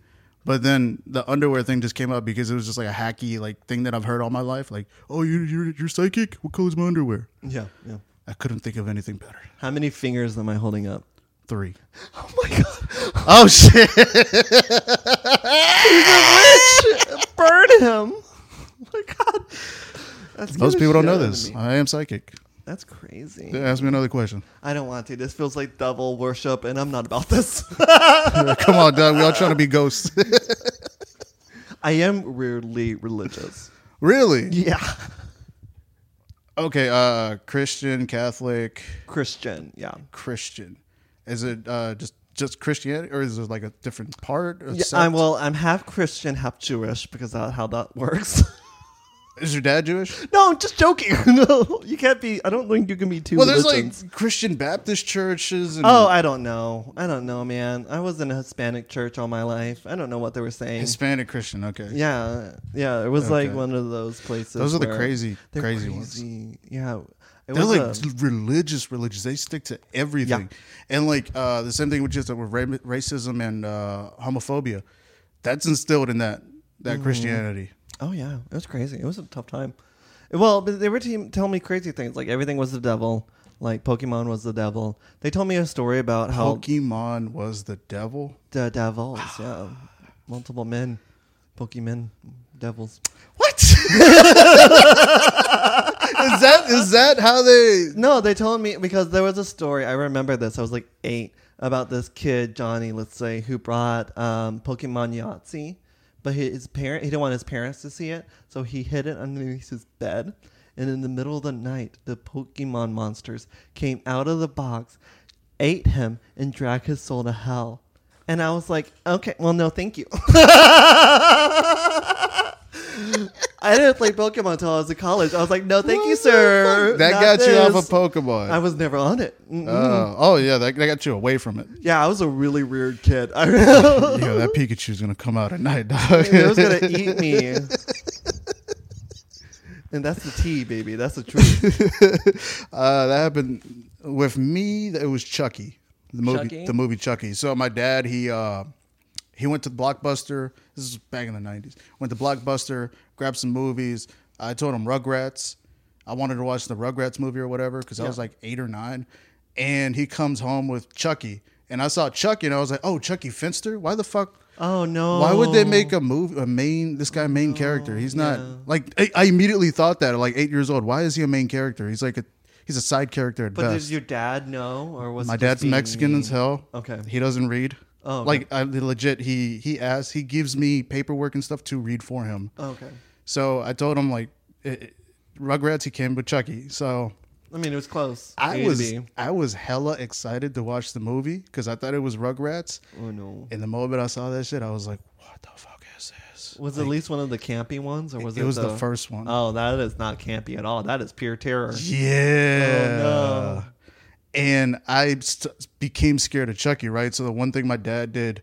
but then the underwear thing just came up because it was just like a hacky like thing that I've heard all my life. Like, oh, you you're you're psychic. What color's my underwear? Yeah, yeah. I couldn't think of anything better. How many fingers am I holding up? Three. *laughs* Oh my god! Oh shit! *laughs* Witch! Burn him! Oh my god! That's Most people don't know shit out of this. I am psychic. That's crazy. Ask me another question. I don't want to. This feels like devil worship, and I'm not about this. *laughs* Come on, Doug. We all trying to be ghosts. *laughs* I am weirdly religious. really? Yeah. Okay. Uh, Christian, Catholic, Christian. Yeah. Christian. Is it uh just just Christianity, or is it like a different part? Yeah, sect? I'm well. I'm half Christian, half Jewish because that's how that works. *laughs* Is your dad Jewish? no, I'm just joking. *laughs* no, you can't be. I don't think you can be two Well, there's religions. like Christian Baptist churches. And oh, I don't know. I don't know, man. I was in a Hispanic church all my life. I don't know what they were saying. Hispanic Christian. Okay. yeah, yeah. It was like one of those places. Those are the crazy, they're crazy, ones. Yeah, it They're was like a- religious, religious. They stick to everything, and like uh, the same thing with just uh, with racism and uh, homophobia. That's instilled in that that Mm-hmm. Christianity. Oh yeah, it was crazy. It was a tough time. Well, but they were te- telling me crazy things like everything was the devil, like Pokemon was the devil. They told me a story about how Pokemon was the devil. the devils, yeah, multiple men, Pokemon, devils. What? *laughs* is that is that how they? No, they told me because there was a story. I remember this. I was like eight about this kid Johnny, let's say, who brought um, Pokemon Yahtzee, but his parent he didn't want his parents to see it, so he hid it underneath his bed. And in the middle of the night, the Pokemon monsters came out of the box, ate him, and dragged his soul to hell. And I was like, okay, well, no, thank you. *laughs* I didn't play Pokemon until I was in college. I was like, no, thank you, sir. That Not got you off this. of Pokemon. I was never on it. Mm-mm. Oh, oh yeah, that, that got you away from it. yeah, I was a really weird kid. I *laughs* Yeah, that *laughs* Pikachu's gonna come out at night, dog. it was gonna *laughs* eat me. And that's the tea, baby. That's the truth. Uh, that happened with me. It was Chucky, the movie. Chucky? The movie Chucky. So my dad, he uh, he went to Blockbuster. This is back in the nineties. Went to Blockbuster, grabbed some movies. I told him Rugrats. I wanted to watch the Rugrats movie or whatever because I was like eight or nine. And he comes home with Chucky, and I saw Chucky, and I was like, "Oh, Chuckie Finster? Why the fuck?" Oh no! Why would they make a movie a main this guy main character? He's not yeah. like I, I immediately thought that at like eight years old. Why is he a main character? He's like a he's a side character at But best. did your dad know, or was My dad's Mexican mean? as hell. Okay. He doesn't read. Oh, okay. Like I legit he he asks he gives me paperwork and stuff to read for him. Oh, okay. So I told him like it, it- Rugrats he came with Chucky. So I mean, it was close. I A was. I was hella excited to watch the movie because I thought it was Rugrats. Oh no! And the moment I saw that shit, I was like, "What the fuck is this?" Was it at least one of the campy ones, or was it? it was the first one. Oh, that is not campy at all. That is pure terror. Yeah. Oh, no. And I st- became scared of Chucky, right? So the one thing my dad did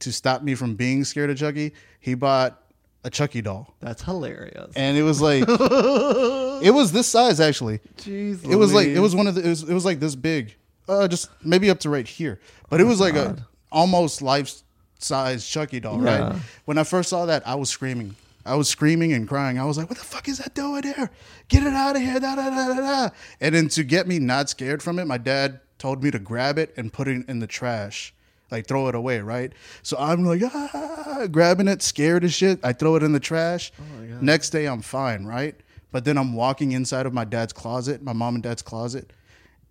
to stop me from being scared of Chucky, he bought a Chucky doll. That's hilarious. And it was like *laughs* it was this size actually. Jeez, It was like it was one of the it was, it was like this big. Uh just maybe up to right here. But it was like a almost life size Chucky doll, Yeah. right? When I first saw that, I was screaming. I was screaming and crying. I was like, "What the fuck is that doing there? Get it out of here!" Da, da, da, da, da. And then to get me not scared from it, my dad told me to grab it and put it in the trash, like throw it away, right? So I'm like, ah, grabbing it, scared as shit. I throw it in the trash. Oh Next day, I'm fine, right? But then I'm walking inside of my dad's closet, my mom and dad's closet,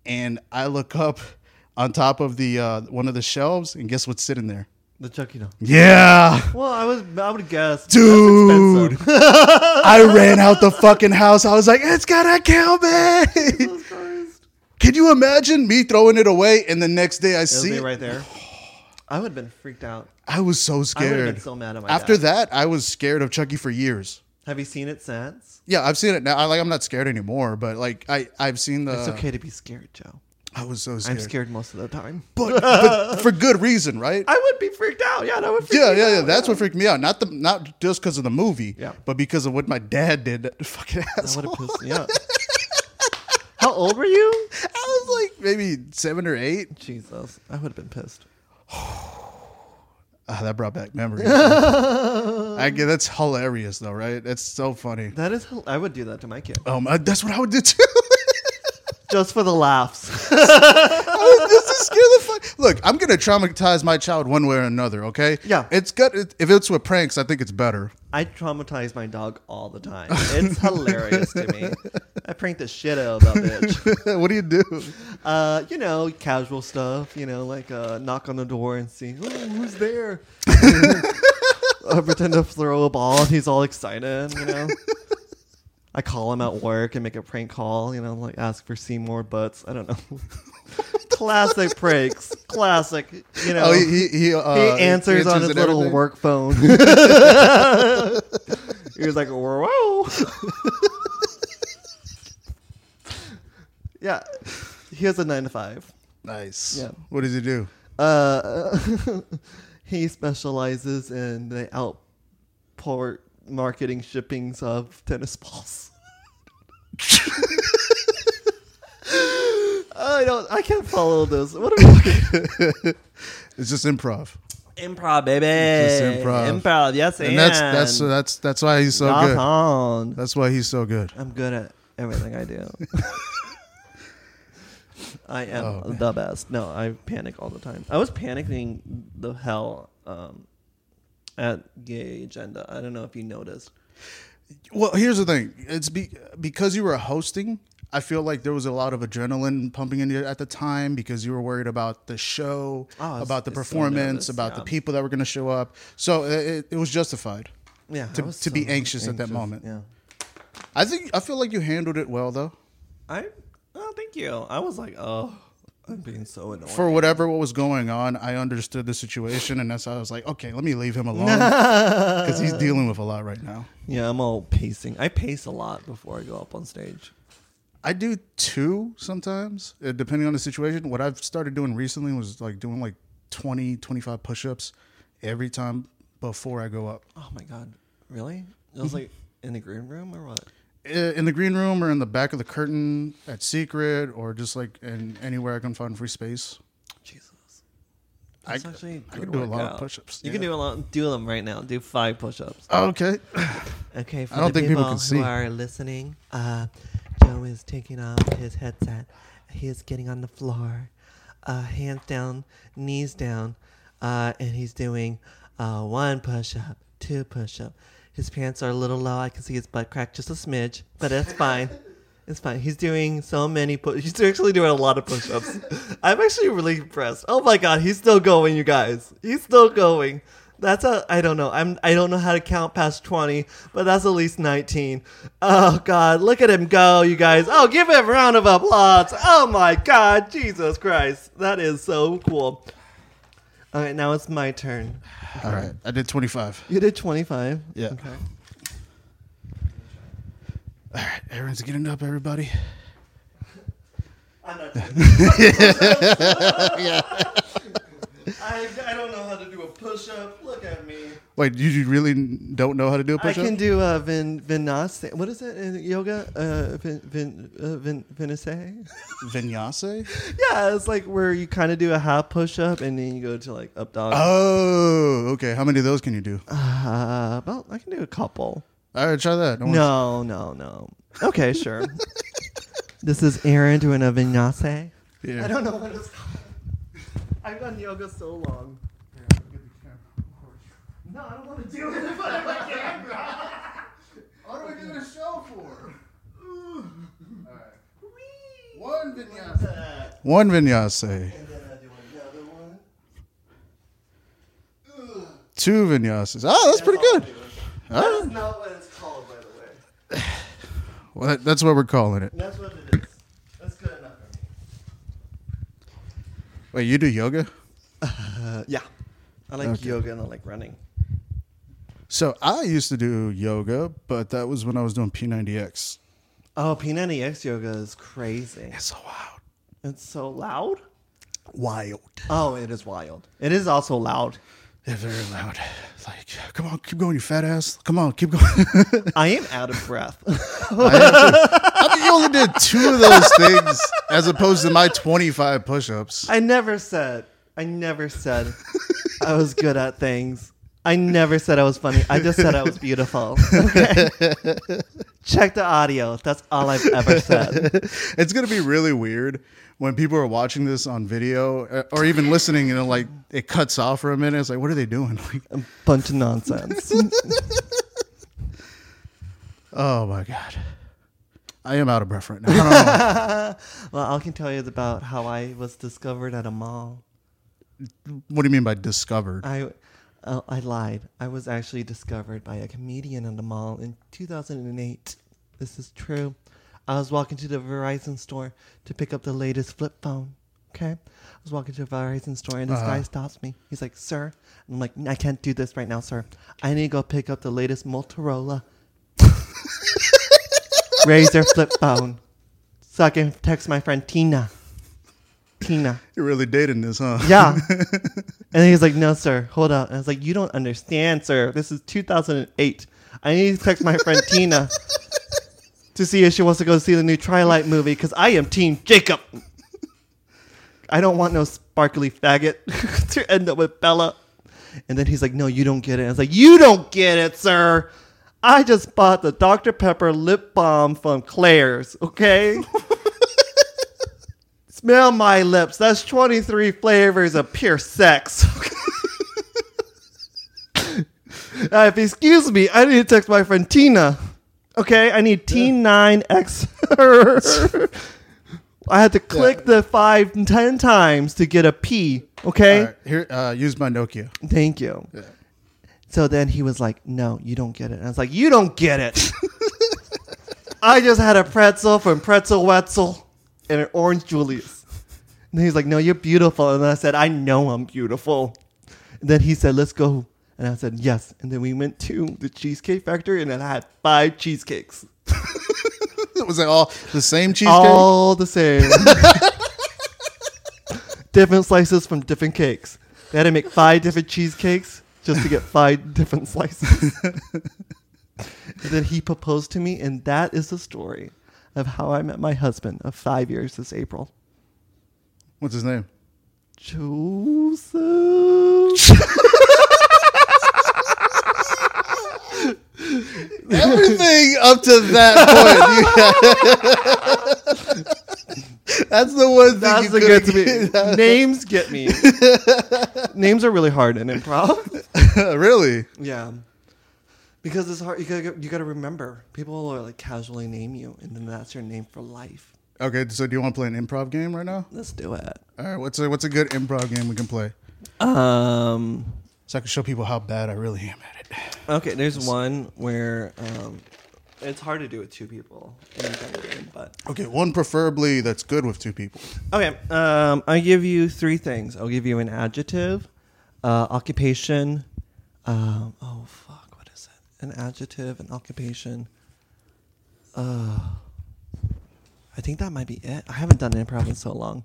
and I look up on top of the uh, one of the shelves, and guess what's sitting there? The Chucky doll. Yeah. Well, I was I would guess. Dude. I ran out the fucking house. I was like, it's gonna kill me. Can you imagine me throwing it away and the next day I It'll see be it? right there. I would have been freaked out. I was so I would have scared. been so mad at my After dad. that, I was scared of Chucky for years. Have you seen it since? Yeah, I've seen it now. I, like I'm not scared anymore, but like I I've seen the. It's okay to be scared, Joe. I was so scared. I'm scared most of the time. but, but for *laughs* good reason, right? I would be freaked out. Yeah, that would. Freak yeah, me yeah, yeah. out, That's what freaked me out. Not the not just because of the movie, Yeah. but because of what my dad did. That *laughs* fucking That asshole. would have pissed me off. *laughs* How old were you? I was like maybe seven or eight. Jesus, I would have been pissed. Ah, that brought back memories. I get that's hilarious though, right? That's so funny. That is, I would do that to my kid Um, that's what I would do too. Just for the laughs. *laughs* I would just to scare the fuck. Look, I'm gonna traumatize my child one way or another. Okay. Yeah. It's good it, if it's with pranks. I think it's better. I traumatize my dog all the time. It's hilarious to me. *laughs* I prank the shit out of that bitch. *laughs* what do you do? Uh, you know, casual stuff. You know, like uh, knock on the door and see oh, who's there. I pretend to throw a ball and he's all excited. You know. I call him at work and make a prank call. You know, like ask for Seymour butts. I don't know. *laughs* Classic pranks. Classic. You know. oh, he he he, uh, he answers on his little everything? work phone. *laughs* *laughs* he was like, "Whoa!" yeah, he has a nine to five. Nice. Yeah. What does he do? Uh, he specializes in the outport marketing shippings of tennis balls. *laughs* I don't. I can't follow those. What are we? *laughs* It's just improv, Improv, baby. Just improv. Improv, yes, and that's that's that's that's why he's so good. on. That's why he's so good. I'm good at everything I do. *laughs* I am Oh, man. the best. No, I panic all the time. I was panicking the hell um, at Gay Agenda. I don't know if you noticed. Well, here's the thing. It's be, because you were hosting. I feel like there was a lot of adrenaline pumping in you at the time because you were worried about the show, Oh, about the so performance, nervous, about the people that were going to show up. So uh, it, it was justified. Yeah, To- to be anxious at that moment. Yeah, I think I feel like you handled it well though. I. Oh, thank you. I was like, oh, I'm being so annoying. For whatever what was going on, I understood the situation, and that's why I was like, okay, let me leave him alone *laughs* because he's dealing with a lot right now. yeah, I'm all pacing. I pace a lot before I go up on stage. I do two sometimes, uh, depending on the situation. What I've started doing recently was like doing like 20, 25 push ups every time before I go up. Oh my god, really? It was like in the green room or what? In the green room or in the back of the curtain at Secret or just like in anywhere I can find free space. Jesus. I That's c- actually I can do a lot of workout. push-ups, You can do a lot. Do them right now. Do five push-ups. Okay. *laughs* Okay. For I don't the think people, people can see. who are listening, uh, Joe is taking off his headset. He is getting on the floor, uh, hands down, knees down, uh, and he's doing uh, one push-up, two push-up. His pants are a little low. I can see his butt crack just a smidge, but that's fine. *laughs* It's fine. He's doing so many push. He's actually doing a lot of push-ups. *laughs* I'm actually really impressed. Oh my god, he's still going, you guys. He's still going. That's a I don't know. I'm I don't know how to count past 20, but that's at least 19. Oh god, look at him go, you guys. Oh, give him a round of applause. Oh my god, Jesus Christ. That is so cool. All right, now it's my turn. All right. I did 25. You did 25. Yeah. Okay. All right. Aaron's getting up, everybody. I'm not doing *laughs* I, I don't know how to do a push up. Look at me. Wait, you you really don't know how to do a push up? I can do a vin, vinyasa. What is it in yoga? Uh, vin, vin, uh, vin, vinyasa? Vinyasa? yeah, it's like where you kind of do a half push up and then you go to like up dog. Oh, okay. How many of those can you do? Uh, about I can do a couple. All right, try that. Don't No, no, no. Okay, sure. *laughs* this is Aaron doing a vinyasa. Yeah. I don't know what it's called. I've done yoga so long. No, I don't want to do it in front of my camera. *laughs* What are we doing a show for? *sighs* One vinyasa. One vinyasa. then I do another one. Two vinyasas. Oh, that's pretty good. Ah. That's not what it's called, by the way. *sighs* Well, that, that's what we're calling it. That's what it is. That's good enough for me. Wait, you do yoga? Uh, yeah. I like Okay. yoga and I like running. So I used to do yoga, but that was when I was doing P90X. Oh, P90X yoga is crazy. It's so loud. It's so loud. Wild. Oh, it is wild. It is also loud. They're very loud. Like, come on, keep going, you fat ass. Come on, keep going. *laughs* I am out of breath. *laughs* I mean, you only did two of those things as opposed to my 25 push ups. I never said. I never said I was good at things. I never said I was funny. I just said I was beautiful. Okay? *laughs* Check the audio. That's all I've ever said. It's going to be really weird when people are watching this on video uh, or even listening and it, like it cuts off for a minute. It's like, what are they doing? *laughs* Like, A bunch of nonsense. *laughs* oh my God. I am out of breath right now. I don't know. *laughs* well, I can tell you about how I was discovered at a mall. what do you mean by discovered? I, uh, I lied. I was actually discovered by a comedian at a mall in 2008. This is true. I was walking to the Verizon store to pick up the latest flip phone. Okay, I was walking to a Verizon store and this Uh-huh. guy stops me. He's like, "Sir," I'm like, "I can't do this right now, sir. I need to go pick up the latest Motorola *laughs* Razr flip phone, so I can text my friend Tina." Tina. You're really dating this, huh? Yeah. *laughs* and he's like, no, sir, hold up. And I was like, you don't understand, sir. This is 2008. I need to text my friend Tina to see if she wants to go see the new Twilight movie because I am Team Jacob. I don't want no sparkly faggot *laughs* to end up with Bella. And then he's like, no, you don't get it. I was like, you don't get it, sir. I just bought the Dr. Pepper lip balm from Claire's, okay? *laughs* Smell my lips. That's 23 flavors of pure sex. *laughs* uh, if you excuse me, I need to text my friend Tina. Okay, I need T9X. *laughs* I had to click the five and ten times to get a P. Okay, All right, here, uh, use my Nokia. thank you. So then he was like, "No, you don't get it." And I was like, "You don't get it." *laughs* I just had a pretzel from Pretzel Wetzel and an orange Julius. And he's like, "No, you're beautiful." And I said, "I know I'm beautiful." And then he said, "Let's go." And I said, "Yes." And then we went to the Cheesecake Factory, and then I had five cheesecakes, *laughs* Was it all the same cheesecake? all the same, different slices from different cakes. They had to make five different cheesecakes just to get five different slices. And then he proposed to me, and that is the story of how I met my husband of five years this April. What's his name? Joseph. *laughs* Everything up to that point. *laughs* That's the one thing That's you the good to me. *laughs* Names get me. *laughs* Names are really hard in improv. really? Yeah. Because it's hard. You gotta, you gotta remember. People are like casually name you, and then that's your name for life. Okay, so do you want to play an improv game right now? Let's do it. All right, what's a what's a good improv game we can play? Um. So I can show people how bad I really am at it. Okay. There's one where um, it's hard to do with two people in a game, but Okay, one preferably that's good with two people. Okay. Um, I give you three things. I'll give you an adjective, uh, occupation. Um, oh fuck, what is it? An adjective, an occupation. Uh, I think that might be it. I haven't done improv in so long,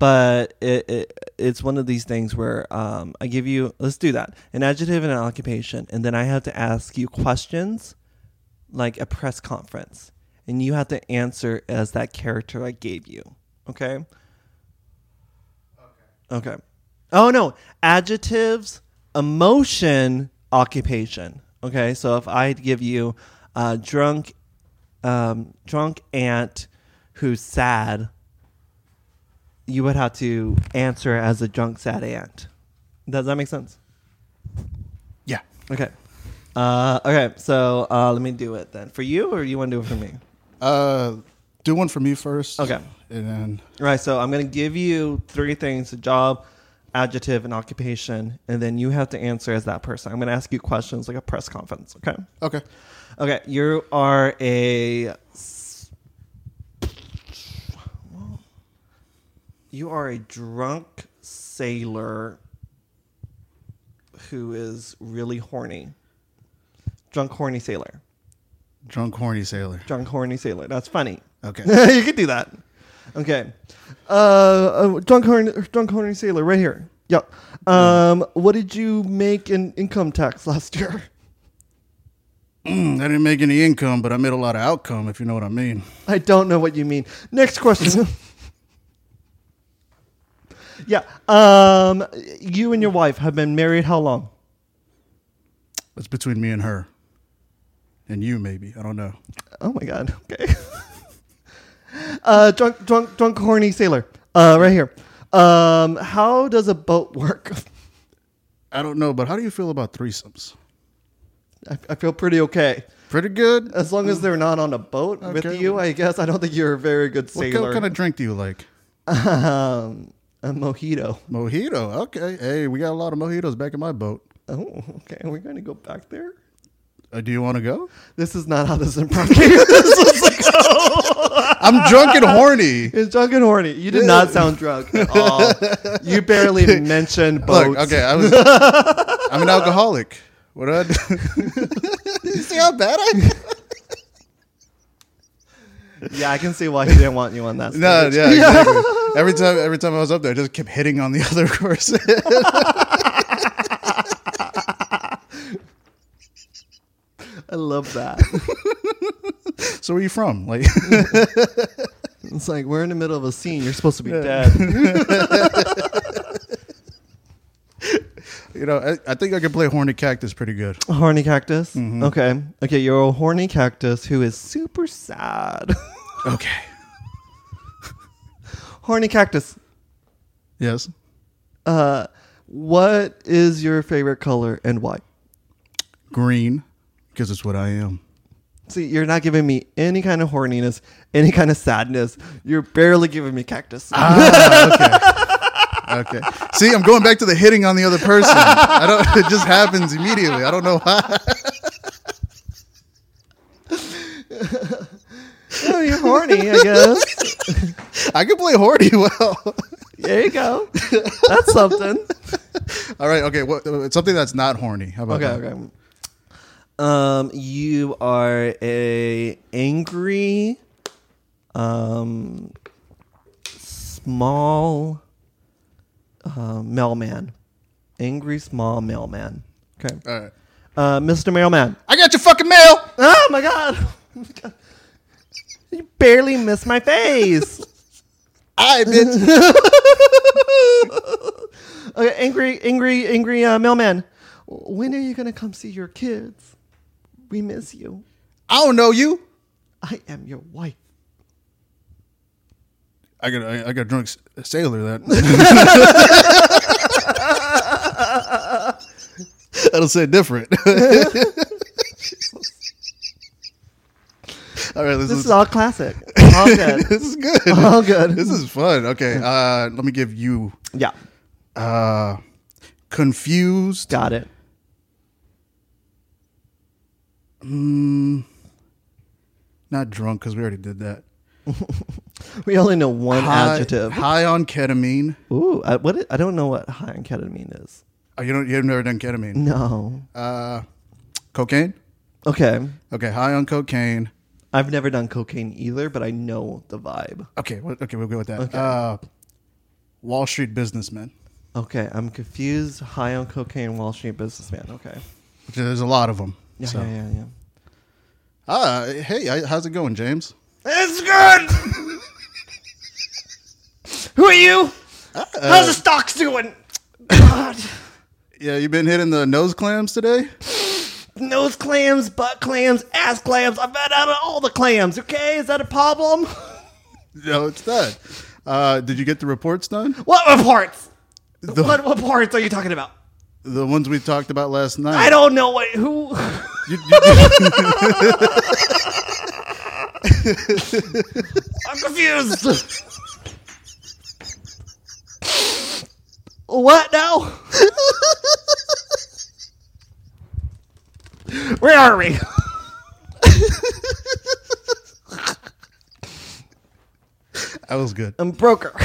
but it, it it's one of these things where um, I give you. Let's do that. An adjective and an occupation, and then I have to ask you questions, like a press conference, and you have to answer as that character I gave you. Okay. Okay. okay. Oh no, adjectives, emotion, occupation. Okay, so if I give you a drunk, um, drunk aunt who's sad, you would have to answer as a drunk sad aunt. Does that make sense? Yeah. Okay. Uh, okay, so uh, let me do it then. For you, or you want to do it for me? Uh, do one for me first. Okay. And then Right, so I'm gonna give you three things: a job, adjective, and occupation, and then you have to answer as that person. I'm going to ask you questions like a press conference. Okay. Okay. Okay. You are a. You are a drunk sailor who is really horny. Drunk horny sailor. Drunk horny sailor. Drunk horny sailor. That's funny. Okay. *laughs* you could do that. Okay. Uh, uh drunk horny drunk horny sailor right here. Yep. Um, what did you make in income tax last year? Mm, I didn't make any income, but I made a lot of outcome, if you know what I mean. I don't know what you mean. Next question. *laughs* yeah. Um, you and your wife have been married how long? It's between me and her. And you, maybe. I don't know. Oh my god. Okay. *laughs* uh, drunk, drunk, drunk, horny sailor. Uh, right here. Um, how does a boat work? I don't know, but how do you feel about threesomes? I, I feel pretty okay. Pretty good. As long as they're not on a boat Okay. with you, I guess. I don't think you're a very good sailor. What kind of drink do you like? *laughs* um, a mojito. Mojito. Okay. Hey, we got a lot of mojitos back in my boat. Oh, okay. We're going to go back there. Uh, do you want to go? This is not how this improv game is supposed to go. I'm drunk and horny. It's drunk and horny. You did not sound drunk at all. You barely mentioned boats. Look, okay, I was. I'm an alcoholic. What do I do? *laughs* you see how bad I? Yeah, I can see why he didn't want you on that. *laughs* No, yeah, exactly. *laughs* Every time, every time I was up there, I just kept hitting on the *laughs* other person. I love that. so where are you from? Like, It's like we're in the middle of a scene. You're supposed to be dead. You know, I, I think I can play horny cactus pretty good. horny cactus. Mm-hmm. Okay. Okay, you're a horny cactus who is super sad. *laughs* Okay. *laughs* horny cactus. Yes. Uh, what is your favorite color and why? Green, because it's what I am. See, you're not giving me any kind of horniness, any kind of sadness. You're barely giving me cactus. Ah, okay. *laughs* Okay. See, I'm going back to the hitting on the other person. I don't. It just happens immediately. I don't know why. *laughs* oh, you're horny, I guess. I can play horny well. There you go. That's something. All right. Okay. What? It's something that's not horny. How about Okay, that? okay. Um, you are a angry, um, small, uh, mailman. Angry small mailman. Okay. All right. Uh, Mr. Mailman. I got your fucking mail. Oh my god! *laughs* You barely missed my face. *laughs* I bitch. *laughs* okay, angry, angry, angry uh, mailman. When are you gonna come see your kids? We miss you. I don't know you. I am your wife. I got. I, I got a drunk sailor. That. *laughs* That'll say different. *laughs* all right. This, This is, is all classic. *laughs* All good. this is good. All good. This is fun. Okay. Uh, let me give you yeah, uh, confused. got it. Mm, not drunk because we already did that. *laughs* We only know one High, adjective. High on ketamine. Ooh, I, what? i- I don't know what high on ketamine is. Oh, you don't. You've never done ketamine. No. Uh, cocaine. Okay. Okay. High on cocaine. I've never done cocaine either, but I know the vibe. Okay. what- Okay. We'll go with that. Okay. Uh, Wall Street businessman. Okay, I'm confused. High on cocaine, Wall Street businessman. Okay. There's a lot of them. Yeah, so. yeah, yeah, yeah. Ah, hey, how's it going, James? It's good. *laughs* Who are you? How's the stocks doing? God. Yeah, you been hitting the nose clams today? Nose clams, butt clams, ass clams. I've had out of all the clams. Okay, is that a problem? *laughs* No, it's not. Uh, did you get the reports done? What reports? The, What what parts are you talking about? the ones we talked about last night. I don't know what who. You- you- *laughs* I'm confused. What now? Where are we? That was good. I'm broker. *laughs*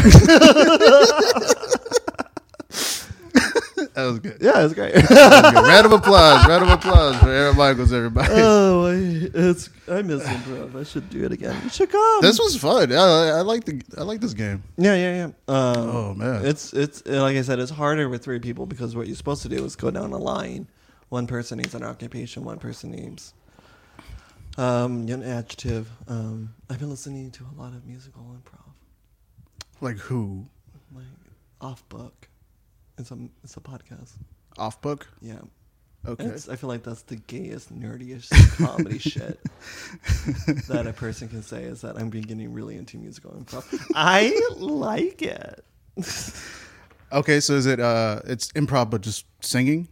That was good. yeah, it's great. That was round of applause. Round of applause for Aaron Michaels, everybody. oh, I, it's I miss improv. I should do it again. You should come. this was fun. I, I I like the I like this game. yeah, yeah, yeah. Um, Oh, man. it's it's like I said, it's harder with three people because what you're supposed to do is go down a line. One person needs an occupation. One person needs um, an adjective. Um, I've been listening to a lot of musical improv, Like who? like off book. It's a it's a podcast. Off book. Yeah. Okay. It's, I feel like that's the gayest, nerdiest *laughs* comedy shit that a person can say is that I'm beginning really into musical improv. I like it. *laughs* Okay, so is it uh it's improv but just singing?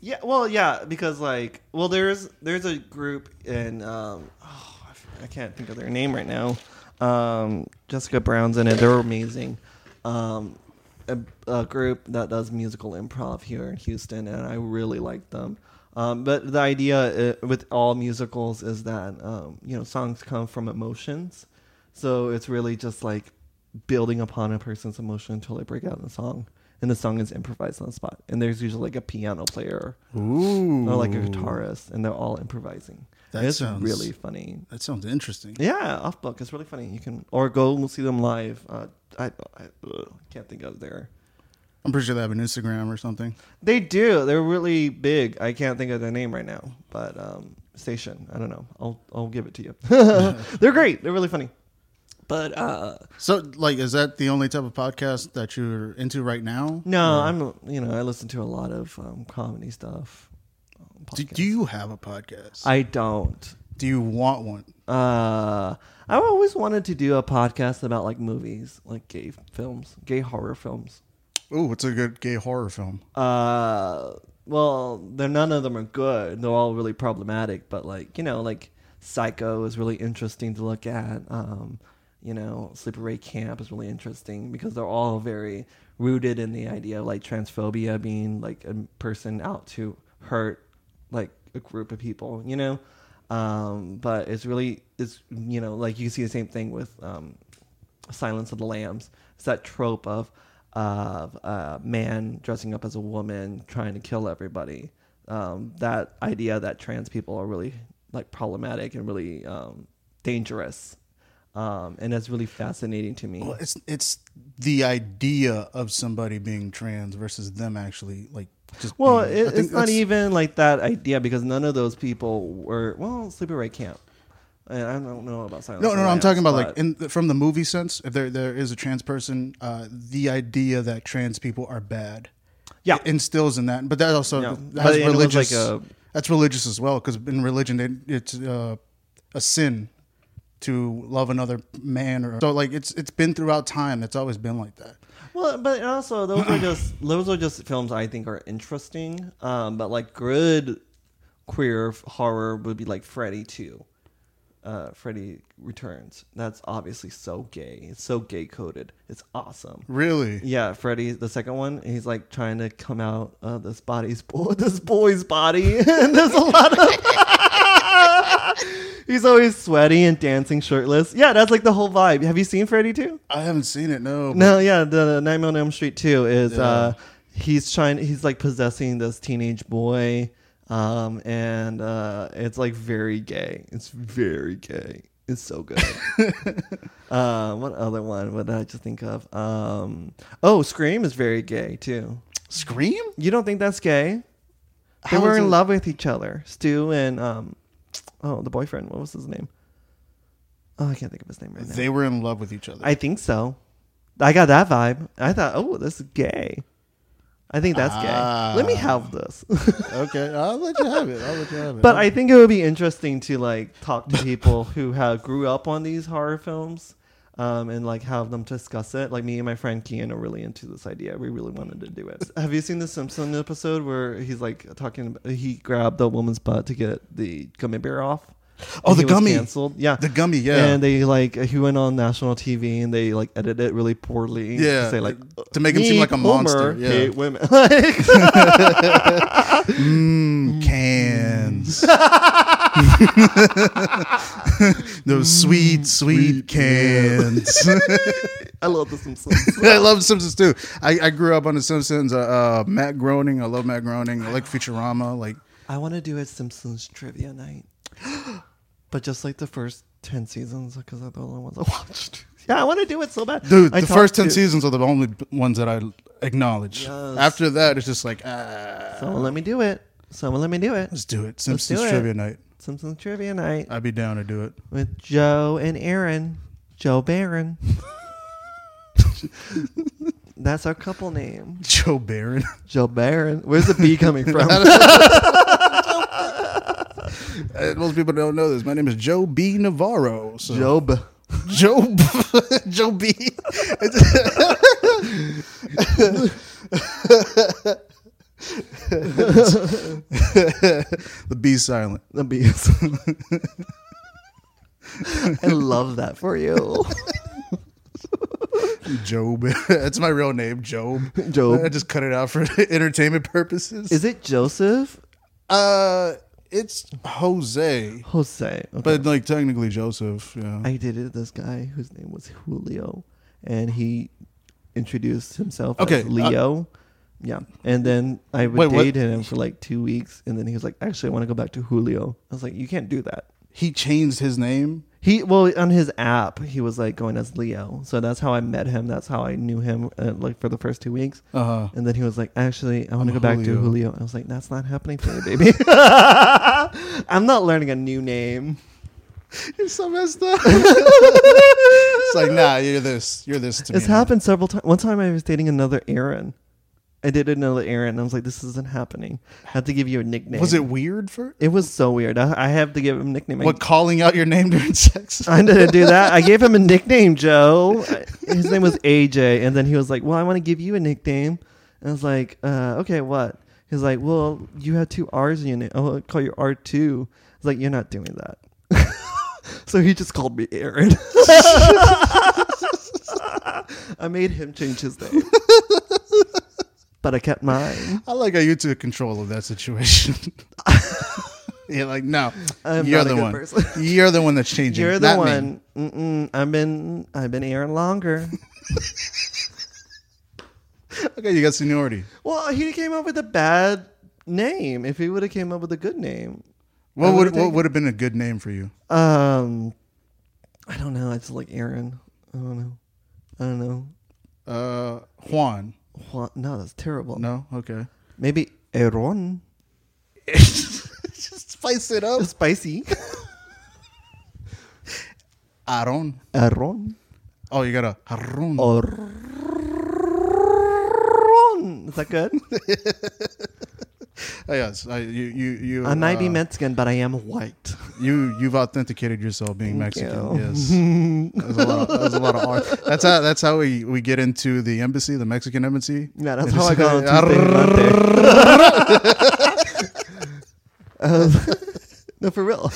Yeah, well, yeah, because like, well, there's there's a group in um, oh, I f- I can't think of their name right now. Um, Jessica Brown's in it. They're amazing. Um, a, a group that does musical improv here in Houston, and I really like them. Um, but the idea uh, with all musicals is that um, you know songs come from emotions, so it's really just like building upon a person's emotion until they break out in a song, and the song is improvised on the spot. And there's usually like a piano player Ooh. or like a guitarist, and they're all improvising. That it's sounds- really funny. That sounds interesting. Yeah, off book. It's really funny. You can or go and see them live. Uh, I, I ugh, can't think of their. I'm pretty sure they have an Instagram or something. They do. They're really big. I can't think of their name right now, but um, station. I don't know. I'll I'll give it to you. *laughs* They're great. They're really funny. But uh, So, like, is that the only type of podcast that you're into right now? no, Or I'm you know I listen to a lot of um, comedy stuff. um, Do, do you have a podcast? I don't. do you want one? Uh, I always wanted to do a podcast about like movies, like gay films, gay horror films. Oh, what's a good gay horror film? Uh, well, they're none of them are good. They're all really problematic. But like you know, like Psycho is really interesting to look at. Um, you know, Sleepaway Camp is really interesting because they're all very rooted in the idea of like transphobia being like a person out to hurt like a group of people. You know, um, but it's really it's you know like you see the same thing with um, Silence of the Lambs. It's that trope of of a man dressing up as a woman trying to kill everybody. Um, that idea that trans people are really like problematic and really um, dangerous, um, and that's really fascinating to me. Well, it's it's the idea of somebody being trans versus them actually like just. Well, it, it's not even like that idea because none of those people were well sleepaway camp. And I don't know about Silence. No, no, no. I'm talking about like in from the movie sense. If there there is a trans person, uh, the idea that trans people are bad, Yeah. instills in that. But that also Yeah. has But religious. like a- that's religious as well, because in religion, it, it's uh, a sin to love another man. Or so, like it's it's been throughout time. It's always been like that. Well, but also those are just *clears throat* those are just films I think are interesting. Um, but like good queer horror would be like Freddy Two, uh, Freddy Returns. That's obviously so gay. It's so gay coded. It's awesome. Really, Yeah, Freddy, the second one, he's like trying to come out of this body's boy, *laughs* this boy's body, *laughs* and there's a lot of. He's always sweaty and dancing shirtless. Yeah, that's like the whole vibe. Have you seen Freddy too? I haven't seen it. No, No, yeah, the Nightmare on Elm Street Two is Yeah. uh he's trying he's like possessing this teenage boy um and uh it's like very gay. It's very gay. It's so good. *laughs* uh what other one would I just think of? Um oh, Scream is very gay too. Scream. You don't think that's gay? They How were in it- love with each other. Stu and um oh, the boyfriend, what was his name? Oh, I can't think of his name right now. They were in love with each other. I think so. I got that vibe. I thought, oh, this is gay. I think that's gay. Let me Ah. have this. *laughs* okay, I'll let you have it. I'll let you have it. but I think it would be interesting to like talk to people who have grew up on these horror films, um, and like have them discuss it. Like me and my friend Kian are really into this idea. We really wanted to do it. have you seen the Simpson episode where he's like talking? About, he grabbed the woman's butt to get the gummy bear off? Oh, the gummy. canceled. Yeah, The gummy, yeah. And they like he went on national TV and they like edited it really poorly. Yeah, to say like to make him seem like a monster, yeah. hate women. Like, *laughs* Mm, cans. *laughs* *laughs* Those sweet, sweet cans. *laughs* I love the Simpsons. *laughs* I love The Simpsons too. I, I grew up on the Simpsons. Uh, uh, Matt Groening. I love Matt Groening. I like Futurama. Like I want to do a Simpsons trivia night, *gasps* but just like the first ten seasons because they're the only ones I watched. Yeah, I want to do it so bad, Dude, I the first 10 to- seasons are the only ones that I acknowledge. Yes. After that, it's just like, ah, Someone let me do it. Someone let me do it. let's do it. Simpsons do it. Trivia Night. Simpsons trivia night I'd be down to do it. with Joe and Arron. Joe Barron. *laughs* That's our couple name. Joe Barron. Joe Barron. Where's the B *laughs* coming from? Uh, Most people don't know this. My name is Joe B. Navarro. So. Job. Joe Joe B. *laughs* *laughs* the B silent. The B. I love that for you. *laughs* Job. *laughs* That's my real name, Job. Job. I just cut it out for entertainment purposes. Is it Joseph? uh it's Jose. Jose. Okay. But like technically Joseph, yeah. I dated this guy whose name was Julio, and he introduced himself Okay, as Leo. Yeah, and then I would Wait, what- date him for like two weeks, and then he was like, "Actually, I want to go back to Julio." I was like, "You can't do that." he changed his name. He well on his app, he was like going as Leo, so that's how I met him. That's how I knew him, uh, like for the first two weeks. Uh-huh. And then he was like, "Actually, I want to go back to Julio." Julio." I was like, "That's not happening for me, baby. *laughs* I'm not learning a new name." You're so messed up. *laughs* it's like, nah, you're this. You're this to me. It's now. happened several times. One time I was dating another Aaron. I did another Aaron. And I was like, this isn't happening. I had to give you a nickname. Was it weird for It was so weird. I, I have to give him a nickname. I- what calling out your name during sex? *laughs* I didn't do that. I gave him a nickname, Joe. His name was AJ. And then he was like, well, I want to give you a nickname. And I was like, uh, okay, what? He's like, well, you had two R's in your name. I'll call you R2. I was like, you're not doing that. *laughs* so he just called me Arron. *laughs* I made him change his name. But I kept mine. I like how you took control of that situation. *laughs* You're like, no, I'm you're the one. person. *laughs* You're the one that's changing. You're the one. I've been I've been Arron longer. *laughs* Okay, you got seniority. well, he came up with a bad name. If he would have came up with a good name, What would what would have been a good name for you? um, I don't know. I just like Arron. I don't know. I don't know. Uh, Juan. What? No, that's terrible. No, okay. Maybe Aaron. *laughs* Just spice it up. Spicy. Aaron. Aaron. Oh, you got a Aaron. Aaron. Is that good? *laughs* Oh, *laughs* yes, I, you you you. I might be uh, Mexican, but I am white. *laughs* You you've authenticated yourself being Thank Mexican. you. Yes, *laughs* there's a lot. Of, a lot of art. That's how that's how we, we get into the embassy, the Mexican embassy. Yeah, that's how I got on Tuesday and Monday. Uh, no, for real.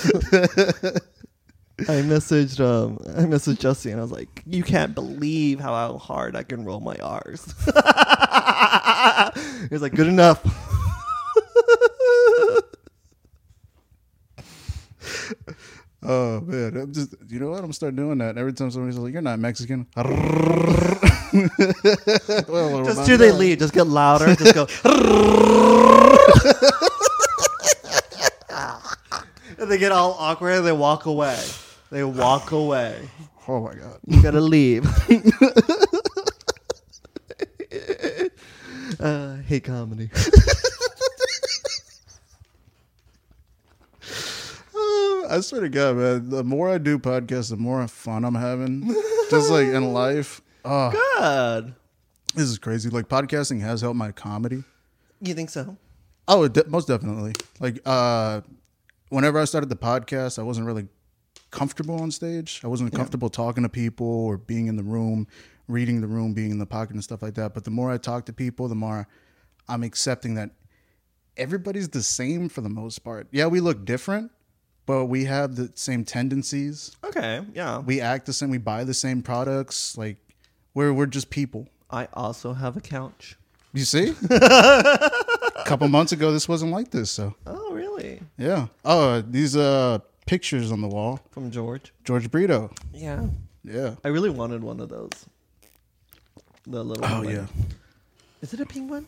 I messaged um I messaged Jesse and I was like, "You can't believe how hard I can roll my R's." he was like, "Good enough." Oh man, I'm just you know what? I'm gonna start doing that every time somebody's like, "You're not Mexican." *laughs* Well, Just well, do they leave? Just get louder. Just go. *laughs* *laughs* and they get all awkward and they walk away. They walk away. *sighs* Oh my god. You gotta leave. uh, hate comedy. I swear to God, man. The more I do podcasts, the more fun I'm having. Just like in *laughs* life. Oh, God. this is crazy. Like podcasting has helped my comedy. You think so? Oh, de- most definitely. Like, uh, whenever I started the podcast, I wasn't really comfortable on stage. I wasn't comfortable talking to people or being in the room, reading the room, being in the pocket and stuff like that. But the more I talk to people, the more I'm accepting that everybody's the same for the most part. Yeah, we look different, but we have the same tendencies. Okay, yeah. We act the same. We buy the same products. Like we're we're just people. I also have a couch. You see? a *laughs* couple months ago, this wasn't like this. So Oh, really? yeah. Oh, these uh pictures on the wall. From George? George Brito. Yeah. Yeah. I really wanted one of those. The little. Oh one. yeah. Is it a penguin?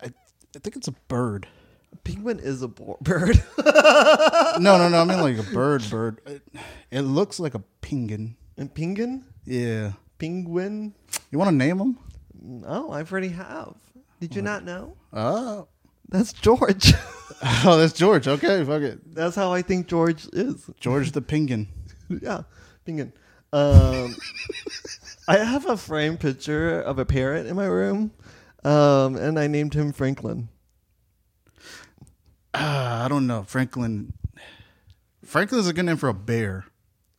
I, I think it's a bird. A penguin is a bo- bird. *laughs* No, no, no. I mean like a bird. Bird. It, it looks like a penguin. and penguin? Yeah. Penguin? You want to name him? Oh, I've already have. Did you not know? Oh. That's George. *laughs* Oh, that's George. Okay, fuck it. That's how I think George is. George the penguin. *laughs* yeah, penguin. Um, I have a framed picture of a parrot in my room, um, and I named him Franklin. Ah, I don't know. Franklin. Franklin's a good name for a bear.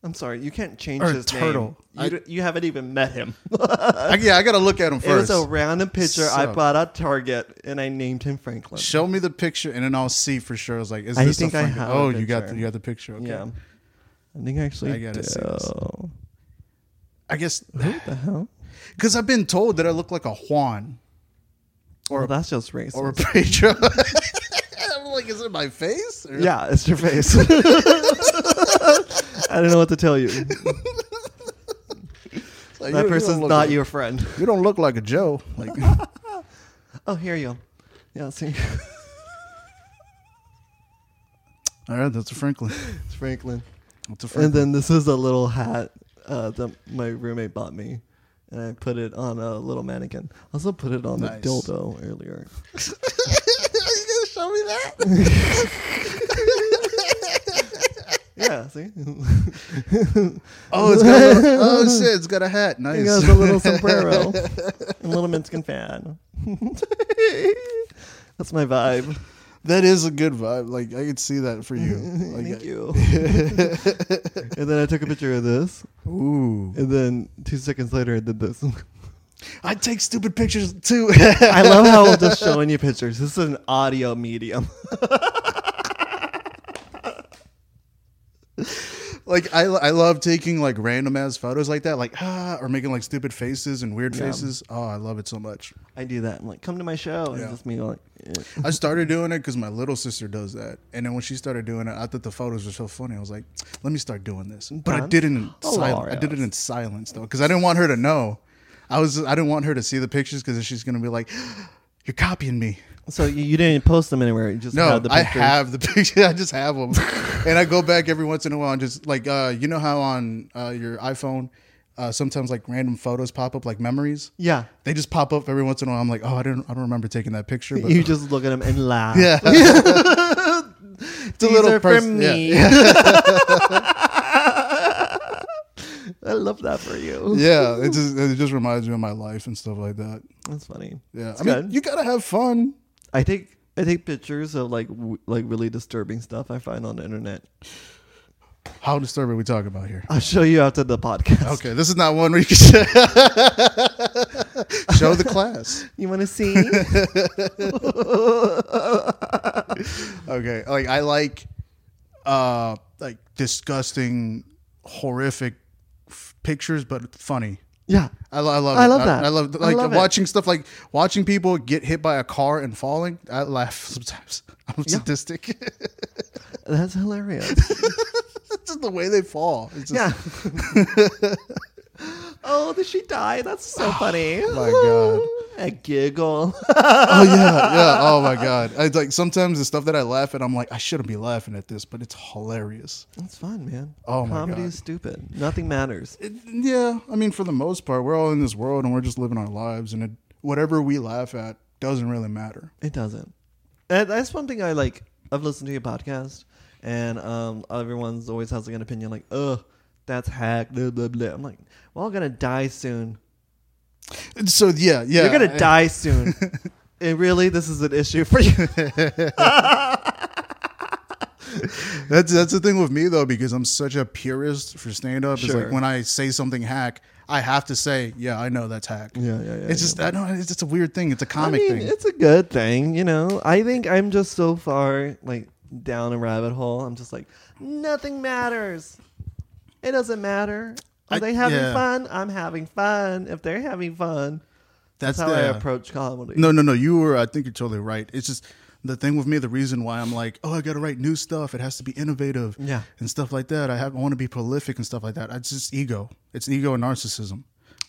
I'm sorry, you can't change Or a his turtle. name. You, d- you haven't even met him. *laughs* I, yeah, I gotta look at him It was first. a random picture I So- bought at Target, and I named him Franklin. Show me the picture, and then I'll see for sure. I was like, is I this think a I Franklin? have a Oh, you got picture. the, you got the picture. Okay. Yeah, I think I actually I gotta do. see this. I guess What the hell? because I've been told that I look like a Juan Or that's just racist. or a Pedro. *laughs* Like, is it my face? Or- yeah, it's your face. *laughs* I don't know what to tell you. *laughs* Like, That you- you person's don't like- your friend. You don't look like a Joe. Like, *laughs* Oh, here you go. Yeah, see, all right, that's a Franklin. it's Franklin. That's a And then this is a little hat uh, that my roommate bought me, and I put it on a little mannequin. I also put it on Nice. the dildo earlier. you gonna show me that? *laughs* Yeah, see, Oh, it's got a little, oh shit, it's got a hat. Nice. he has a little sombrero, *laughs* and a little Minskin fan. *laughs* That's my vibe. that is a good vibe. Like I could see that for you. Like, Thank you. and then I took a picture of this, Ooh. and then two seconds later I did this. I take stupid pictures too. *laughs* I love how I'm just *laughs* showing you pictures. This is an audio medium. *laughs* like I, I love taking like random ass photos like that, like ah, or making like stupid faces and weird Yeah. faces. Oh, I love it so much. I do that. I'm like, come to my show, and Yeah. just me like, eh. I started doing it because my little sister does that, and then when she started doing it, I thought the photos were so funny. I was like, let me start doing this, but I did it in silence. I did it in silence though, because I didn't want her to know. I was I didn't want her to see the pictures because she's gonna be like, *gasps* you're copying me. so you, you didn't post them anywhere. You just No, had the I pictures. have the *laughs* picture. I just have them, and I go back every once in a while and just like uh, you know how on uh, your iPhone, uh, sometimes like random photos pop up like memories. Yeah, They just pop up every once in a while. I'm like, oh, I don't, I don't remember taking that picture. But you just look at them and laugh. yeah, *laughs* *laughs* it's a These little are for person. Yeah. me. I love that for you. *laughs* yeah, it just it just reminds me of my life and stuff like that. That's funny. Yeah, It's I mean, you gotta have fun. I take I take pictures of like w- like really disturbing stuff I find on the internet. How disturbing are we talking about here? I'll show you after the podcast. Okay, this is not one where you can *laughs* show the class. *laughs* You want to see? Okay, like I like, uh, like disgusting, horrific pictures, but funny. yeah. I, lo- I love. I it. love that. I, love I like love it. watching stuff like watching people get hit by a car and falling. I laugh sometimes. *laughs* I'm Yeah. sadistic. That's hilarious. it's *laughs* just the way they fall. It's just, yeah. *laughs* oh, did she die? That's so funny. my God. *laughs* A giggle. Oh yeah, *laughs* yeah. Oh my god. I like sometimes the stuff that I laugh at. I'm like, I shouldn't be laughing at this, but it's hilarious. That's fun, man. Oh my god. Comedy God. is stupid. Nothing matters. It, yeah, I mean, for the most part, we're all in this world and we're just living our lives, and it, whatever we laugh at doesn't really matter. It doesn't. And that's one thing I like. I've listened to your podcast, and um, everyone's always has like an opinion, like, "Ugh, that's hack." Blah blah blah. I'm like, "We're all gonna die soon. So yeah, yeah, You're gonna *laughs* die soon." and really, this is an issue for you. *laughs* That's that's the thing with me though, because I'm such a purist for stand up. It's like when I say something hack, I have to say, yeah, I know that's hack. yeah, yeah, yeah. It's just I don't. It's just a weird thing. It's a comic mean, thing. it's a good thing, you know. I think I'm just so far like down a rabbit hole. I'm just like, nothing matters. It doesn't matter. Are I- they having yeah. fun? I'm having fun. If they're having fun, that's, how the- I approach comedy. No, no, no. You were. I think you're totally right. It's just the thing with me. The reason why I'm like, oh, I got to write new stuff. It has to be innovative. Yeah. And stuff like that. I have. I want to be prolific and stuff like that. It's just ego. It's ego and narcissism.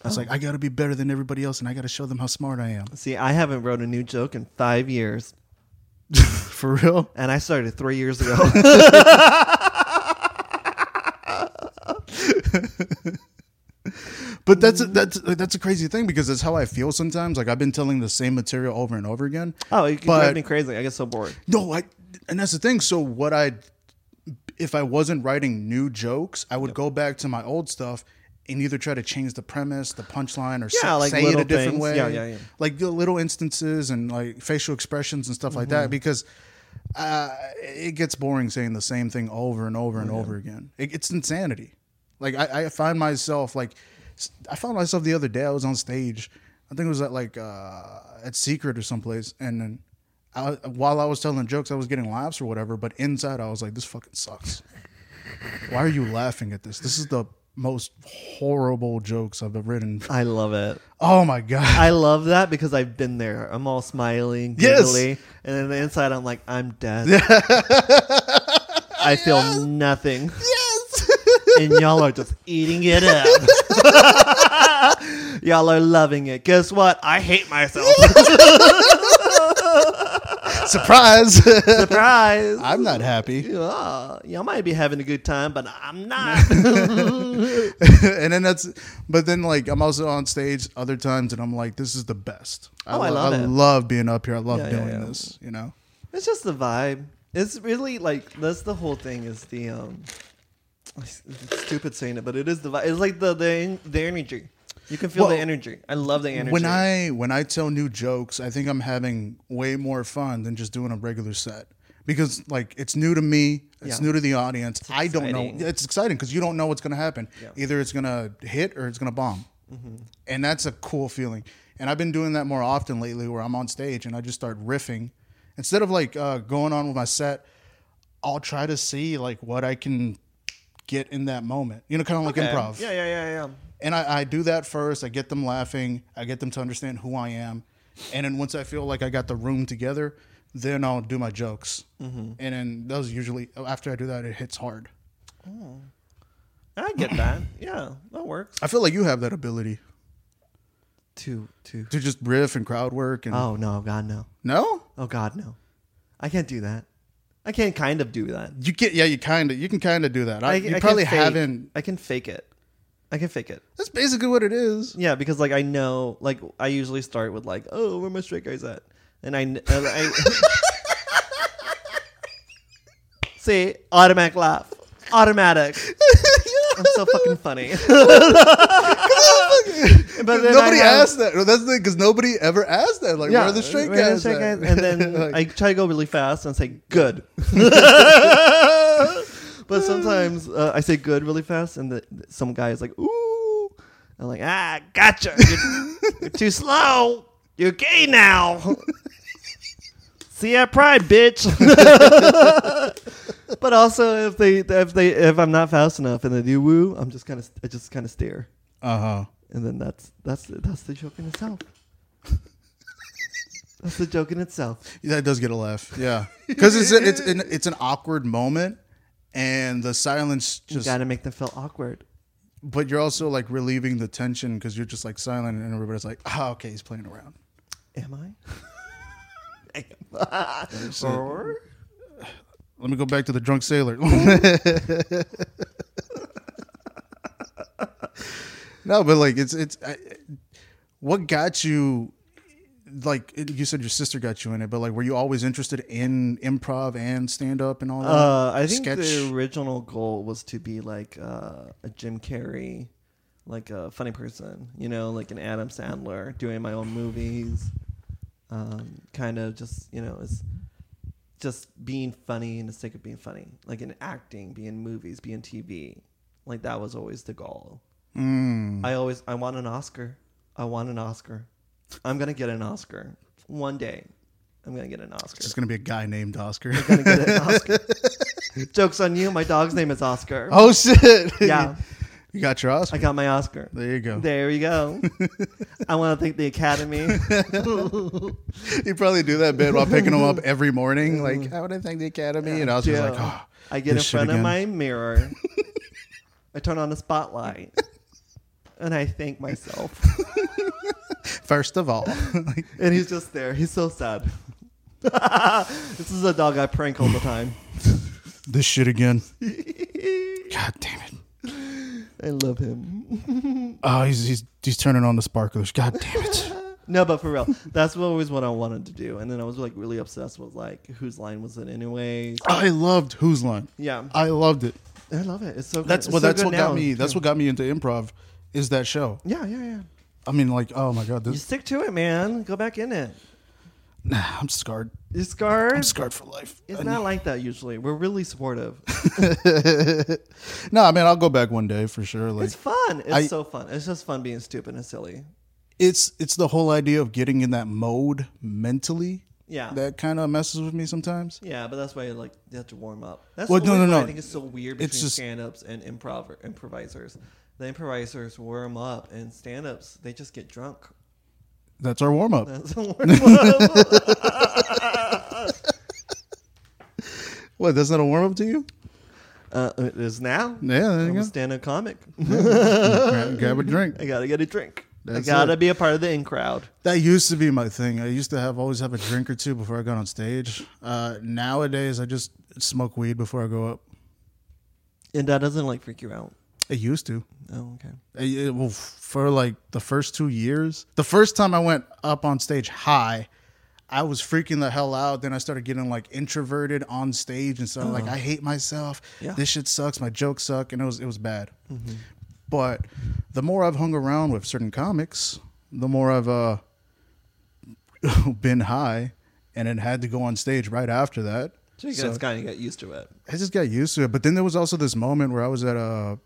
It's Oh. like I got to be better than everybody else, and I got to show them how smart I am. See, I haven't wrote a new joke in five years, *laughs* For real. and I started three years ago. *laughs* *laughs* *laughs* But that's a, that's that's a crazy thing because that's how I feel sometimes. Like I've been telling the same material over and over again. oh, But- drive me crazy. I get so bored. No, I and that's the thing. So what I if I wasn't writing new jokes, I would go back to my old stuff and either try to change the premise, the punchline, or Yeah, say, like say it a different things. way. Yeah, yeah, yeah. Like the little instances and like facial expressions and stuff like Mm-hmm. that because uh, it gets boring saying the same thing over and over and over again. It, it's insanity. Like I, I find myself like I found myself the other day. I was on stage. I think it was at like uh, at Secret or someplace, and then I, while I was telling jokes, I was getting laughs or whatever. But inside, I was like, "This fucking sucks. Why are you laughing at this? This is the most horrible jokes I've ever written. I love it. Oh my god! I love that because I've been there. I'm all smiling, Yes. giggly, and then the inside I'm like, I'm dead. *laughs* I feel nothing, yes. And y'all are just eating it up. *laughs* y'all are loving it. Guess what? I hate myself. *laughs* Surprise! Surprise! I'm not happy. Yeah, y'all might be having a good time, but I'm not. *laughs* and then that's, but then like I'm also on stage other times, and I'm like, this is the best. Oh, I lo- love I it. love being up here. I love Yeah, yeah, doing yeah. this. You know. It's just the vibe. It's really like that's the whole thing. Is the um, it's *laughs* stupid saying it, but it is the vibe. It's like the the the energy. You can feel Well, the energy. I love the energy. When I when I tell new jokes, I think I'm having way more fun than just doing a regular set because like it's new to me, it's Yeah. new to the audience. I don't know. It's exciting because you don't know what's going to happen. Yeah. Either it's going to hit or it's going to bomb, and that's a cool feeling. And I've been doing that more often lately, where I'm on stage and I just start riffing instead of like uh, going on with my set. I'll try to see like what I can get in that moment. You know, kind of like Okay. improv. Yeah, yeah, yeah, yeah. And I, I do that first. I get them laughing. I get them to understand who I am. And then once I feel like I got the room together, then I'll do my jokes. Mm-hmm. And then those usually, after I do that, it hits hard. I get that. Yeah, that works. I feel like you have that ability Two, two. to just riff and crowd work. And Oh no, God no. no, Oh God no. I can't do that. I can kind of do that. you can. Yeah, you kind of. You can kind of do that. I, you can probably fake- haven't. I can fake it. I can fake it. That's basically what it is. Yeah, because like I know, like I usually start with like, "Oh, where my straight guys at?" And I, and I *laughs* see automatic laugh, automatic. *laughs* I'm so fucking funny. *laughs* *laughs* but nobody I have- asked that. That's the because nobody ever asked that. Like, where are the straight are the guys? straight guys? And then *laughs* Like, I try to go really fast and say good. *laughs* but sometimes uh, I say good really fast, and the, some guy is like, "Ooh," I'm like, "Ah, gotcha. You're, you're too slow. You're gay now." See at Pride, bitch. but also, if they, if they, if I'm not fast enough and they do woo, I'm just kind of, I just kind of stare, uh-huh. And then that's that's that's the joke in itself. *laughs* that's the joke in itself. Yeah, that does get a laugh. Yeah, because it's a, it's an, it's an awkward moment, and the silence You just. gotta make them feel awkward. But you're also like relieving the tension because you're just like silent, and everybody's like, "Oh, okay, he's playing around." Am I? *laughs* So, or let me go back to the drunk sailor. *laughs* no, but like it's it's I, what got you like you said your sister got you in it, but like were you always interested in improv and stand up and all that? uh, I think Sketch? the original goal was to be like uh, a Jim Carrey, like a funny person, you know, like an Adam Sandler, doing my own movies, um, kind of just you know, is just being funny in the sake of being funny, like in acting, be in movies, be in TV, like that was always the goal. Mm. I always I want an Oscar. I want an Oscar. I'm gonna get an Oscar one day. I'm gonna get an Oscar. It's just gonna be a guy named Oscar. I'm gonna get an *laughs* Oscar. Jokes on you. My dog's name is Oscar. oh shit! Yeah, *laughs* you got your Oscar. I got my Oscar. there you go. There you go. *laughs* I want to thank the Academy. You probably do that bit while picking him up every morning. Like, how would I thank the Academy? And I was just like, oh, I get in front of my mirror. I turn on the spotlight, and I thank myself. *laughs* first of all, *laughs* And he's just there. He's so sad. *laughs* this is a dog I prank all the time. this shit again. God damn it! I love him. Oh, he's he's he's turning on the sparklers. God damn it! No, but for real, that's always what I wanted to do. And then I was like really obsessed with like whose line was it anyways. I loved whose Line. Yeah, I loved it. I love it. It's so good. That's It's well. so That's what got me. That's what got me into improv. Is that show? Yeah, yeah, yeah. I mean, like, oh my god, You this. stick to it, man. Go back in it. Nah, I'm scarred. You scarred. I'm scarred for life. It's I not know. like that usually. We're really supportive. *laughs* no, I mean, I'll go back one day for sure. Like, It's fun. It's I- so fun. It's just fun being stupid and silly. it's it's the whole idea of getting in that mode mentally Yeah. that kind of messes with me sometimes. yeah, but that's why like you have to warm up. That's Well, the no, no, no. I think it's so weird It's between just- stand-ups and improv improvisers. The improvisers warm up, and stand-ups they just get drunk. That's our warm up. *laughs* That's a warm up. *laughs* What? That's not a warm up to you? uh, it is now. Yeah, there I'm you a go. stand-up comic. *laughs* grab, grab a drink. I gotta get a drink. That's I gotta it. be a part of the in crowd. That used to be my thing. I used to have always have a drink or two before I got on stage. Uh, nowadays, I just smoke weed before I go up. And that doesn't like freak you out. It used to. Oh, okay. I- it- well, for like the first two years, the first time I went up on stage high, I was freaking the hell out. Then I started getting like introverted on stage and started like, I hate myself. Yeah. This shit sucks. My jokes suck, and it was it was bad. But the more I've hung around with certain comics, the more I've uh, *laughs* been high, and then had to go on stage right after that. So you So- kind of get used to it. I just got used to it. But then there was also this moment where I was at a,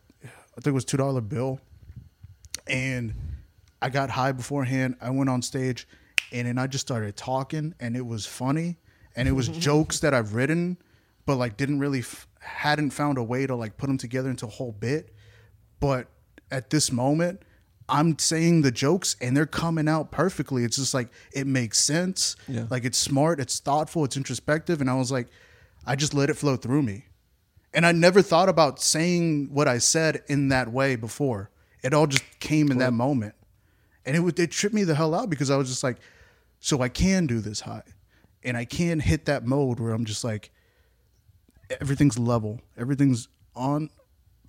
I think it was two dollar bill, and I got high beforehand. I went on stage, and then I just started talking, and it was funny, and it was *laughs* jokes that I've written, but like didn't really f- hadn't found a way to like put them together into a whole bit. But at this moment, I'm saying the jokes and they're coming out perfectly. It's just like it makes sense. Yeah. Like it's smart, it's thoughtful, it's introspective. And I was like, I just let it flow through me. And I never thought about saying what I said in that way before. It all just came in that moment. And it would it tripped me the hell out because I was just like, so I can do this high. And I can hit that mode where I'm just like, everything's level, everything's on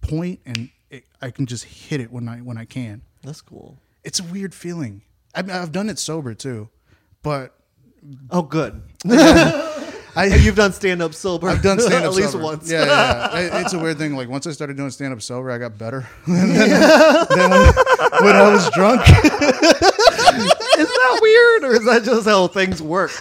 point, and it, I can just hit it when I when I can. That's cool. It's a weird feeling. I mean, I've done it sober too, but Oh, good. *laughs* I You've done stand up sober. I've done stand up *laughs* at least sober. once. Yeah, yeah, yeah. It- It's a weird thing. Like once I started doing stand up sober, I got better. *laughs* than, when, when I was drunk. *laughs* Is that weird, or is that just how things work?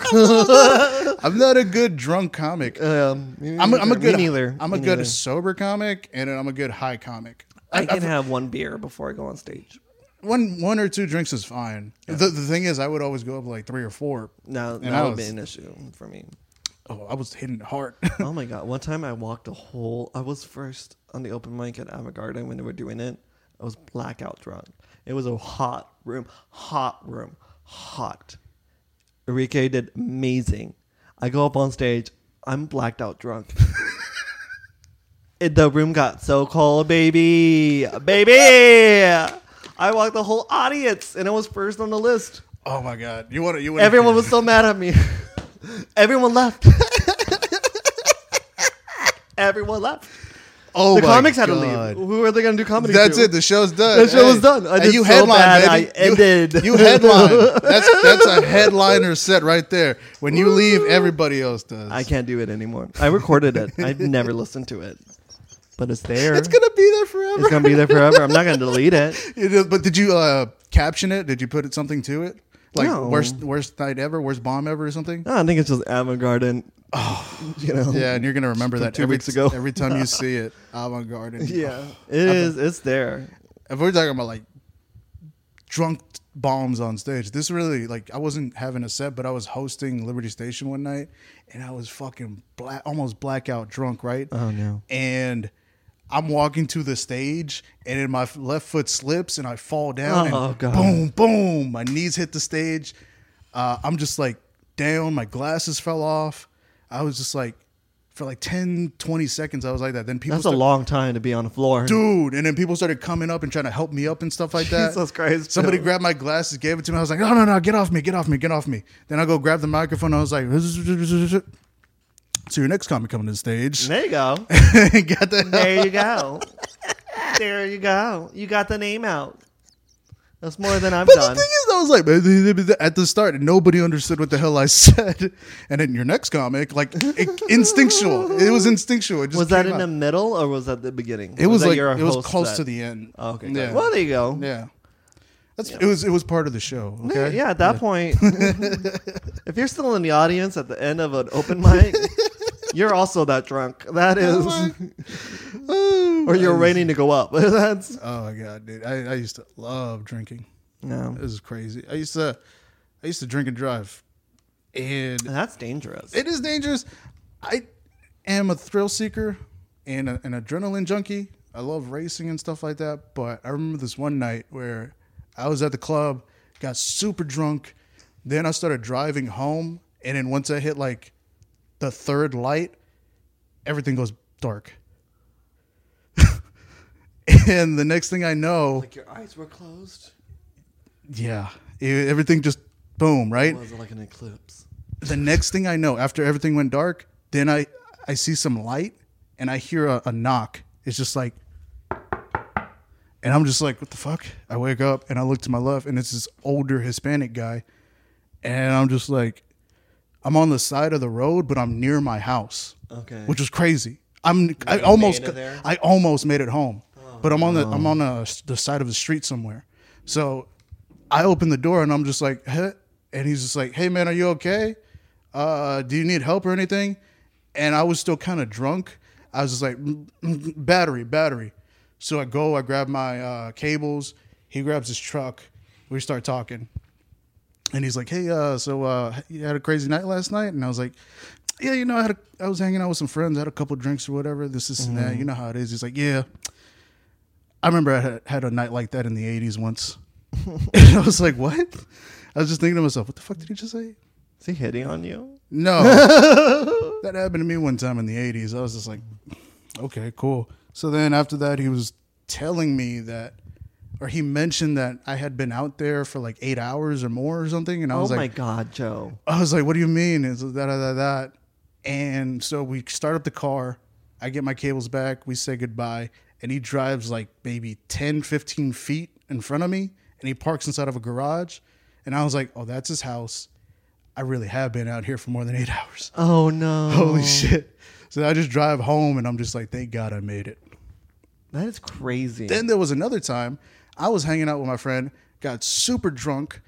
I'm not a good drunk comic. um, me I'm a, I'm a good. Neither. I'm a good neither. sober comic, and I'm a good high comic. I can I've- have one beer before I go on stage. one one or two drinks is fine. The, the thing is, I would always go up like three or four. No, that would be an issue for me. Oh, I was hitting it hard. oh my *laughs* god! One time I walked a whole. I was first on the open mic at Avant Garden when they were doing it. I was blackout drunk. It was a hot room, hot room, hot. Enrique did amazing. I go up on stage. I'm blacked out drunk. *laughs* it, the room got so cold, baby, baby. I walked the whole audience, and I was first on the list. oh my god, you want to? You want Everyone was so mad at me. *laughs* Everyone left. *laughs* Everyone left. Oh the my comics had to leave. Who are they going to do comedy? That's to? it. The show's done. The show was done. I did you so headline, bad, baby. I You- ended. You, headline. That's *laughs* that's a headliner set right there. When you leave, everybody else does. I can't do it anymore. I recorded it. I've never listened to it, but it's there. It's gonna be there forever. It's gonna be there forever. I'm not gonna delete it. *laughs* It is- but did you uh, caption it? Did you put something to it? Like No. worst worst night ever, worst bomb ever, or something? No, I think it's just Avant Garden. Oh, *sighs* you know. Yeah, and you're gonna remember that two every, weeks ago. every time you *laughs* see it. Uh, avant Garde. Yeah. It is. It's there. If we're talking about like drunk bombs on stage. This really like I wasn't having a set, but I was hosting Liberty Station one night, and I was fucking black, almost blackout drunk, right? Oh no. and I'm walking to the stage, and then my left foot slips, and I fall down. Oh, and God. Boom, boom! My knees hit the stage. Uh, I'm just like down. My glasses fell off. I was just like, for like 10, 20 seconds, I was like that. Then people, That's a start- long time to be on the floor. dude, and then people started coming up and trying to help me up and stuff like that. Jesus Christ, Somebody grabbed my glasses, gave it to me. I was like, no, no, no, get off me, get off me, get off me. Then I go grab the microphone. I was like, *laughs* so your next comic coming to the stage. There you go. *laughs* Got the There you go. *laughs* there you go. You got the name out. That's more than I've But done. the thing is, I was like, at the start, nobody understood what the hell I *laughs* said. And then your next comic, like it, instinctual, it was instinctual. It just Was that in the middle or was that the beginning? It was, that like it was close set? to the end. Oh, okay. yeah. Well, there you go. yeah. That's it was it was part of the show. Okay, Yeah, at that point, if you're still in the audience at the end of an open mic, you're also that drunk. That is, Oh, *laughs* or you're waiting to go up. *laughs* That's Oh my god, dude! I, I used to love drinking. no, This is crazy. I used to I used to drink and drive, and that's dangerous. It is dangerous. I am a thrill seeker and a, an adrenaline junkie. I love racing and stuff like that. But I remember this one night where I was at the club, got super drunk. Then I started driving home. And then once I hit like the third light, everything goes dark. *laughs* and the next thing I know, like your eyes were closed. yeah, it- everything just boom, right? Was it like an eclipse? the next thing I know, after everything went dark, then I I see some light and I hear a, a knock. It's just like, and I'm just like, what the fuck? I wake up and I look to my left, and it's this older Hispanic guy, and I'm just like, I'm on the side of the road, but I'm near my house, Okay. which was crazy. I'm I almost made it? I almost made it home, but I'm on the I'm on a, the side of the street somewhere. So I open the door and I'm just like, hey, and he's just like, hey man, are you okay? Uh, do you need help or anything? And I was still kind of drunk. I was just like, "Mm, mm, battery, battery. So I go, I grab my uh, cables. He grabs his truck. We start talking. And he's like, "Hey, uh, so uh, you had a crazy night last night?" And I was like, "Yeah, you know, I had a, I was hanging out with some friends, had a couple drinks or whatever. This, this, and that. You know how it is." He's like, "Yeah, I remember I had, had a night like that in the '80s once." *laughs* *laughs* and I was like, "What?" I was just thinking to myself, "What the fuck did he just say?" Is he hitting on you? No, *laughs* that happened to me one time in the '80s. I was just like, "Okay, cool." So then after that, he was telling me that. Or he mentioned that I had been out there for like eight hours or more or something, and I Oh was like, Oh my God, Joe. I was like, what do you mean? It's that, that, that, that. And so we start up the car. I get my cables back. We say goodbye. And he drives like maybe 10, 15 feet in front of me. And he parks inside of a garage. And I was like, oh, that's his house. I really have been out here for more than eight *laughs* hours. Oh no. Holy shit. So I just drive home and I'm just like, thank God I made it. That is crazy. Then there was another time I was hanging out with my friend, got super drunk,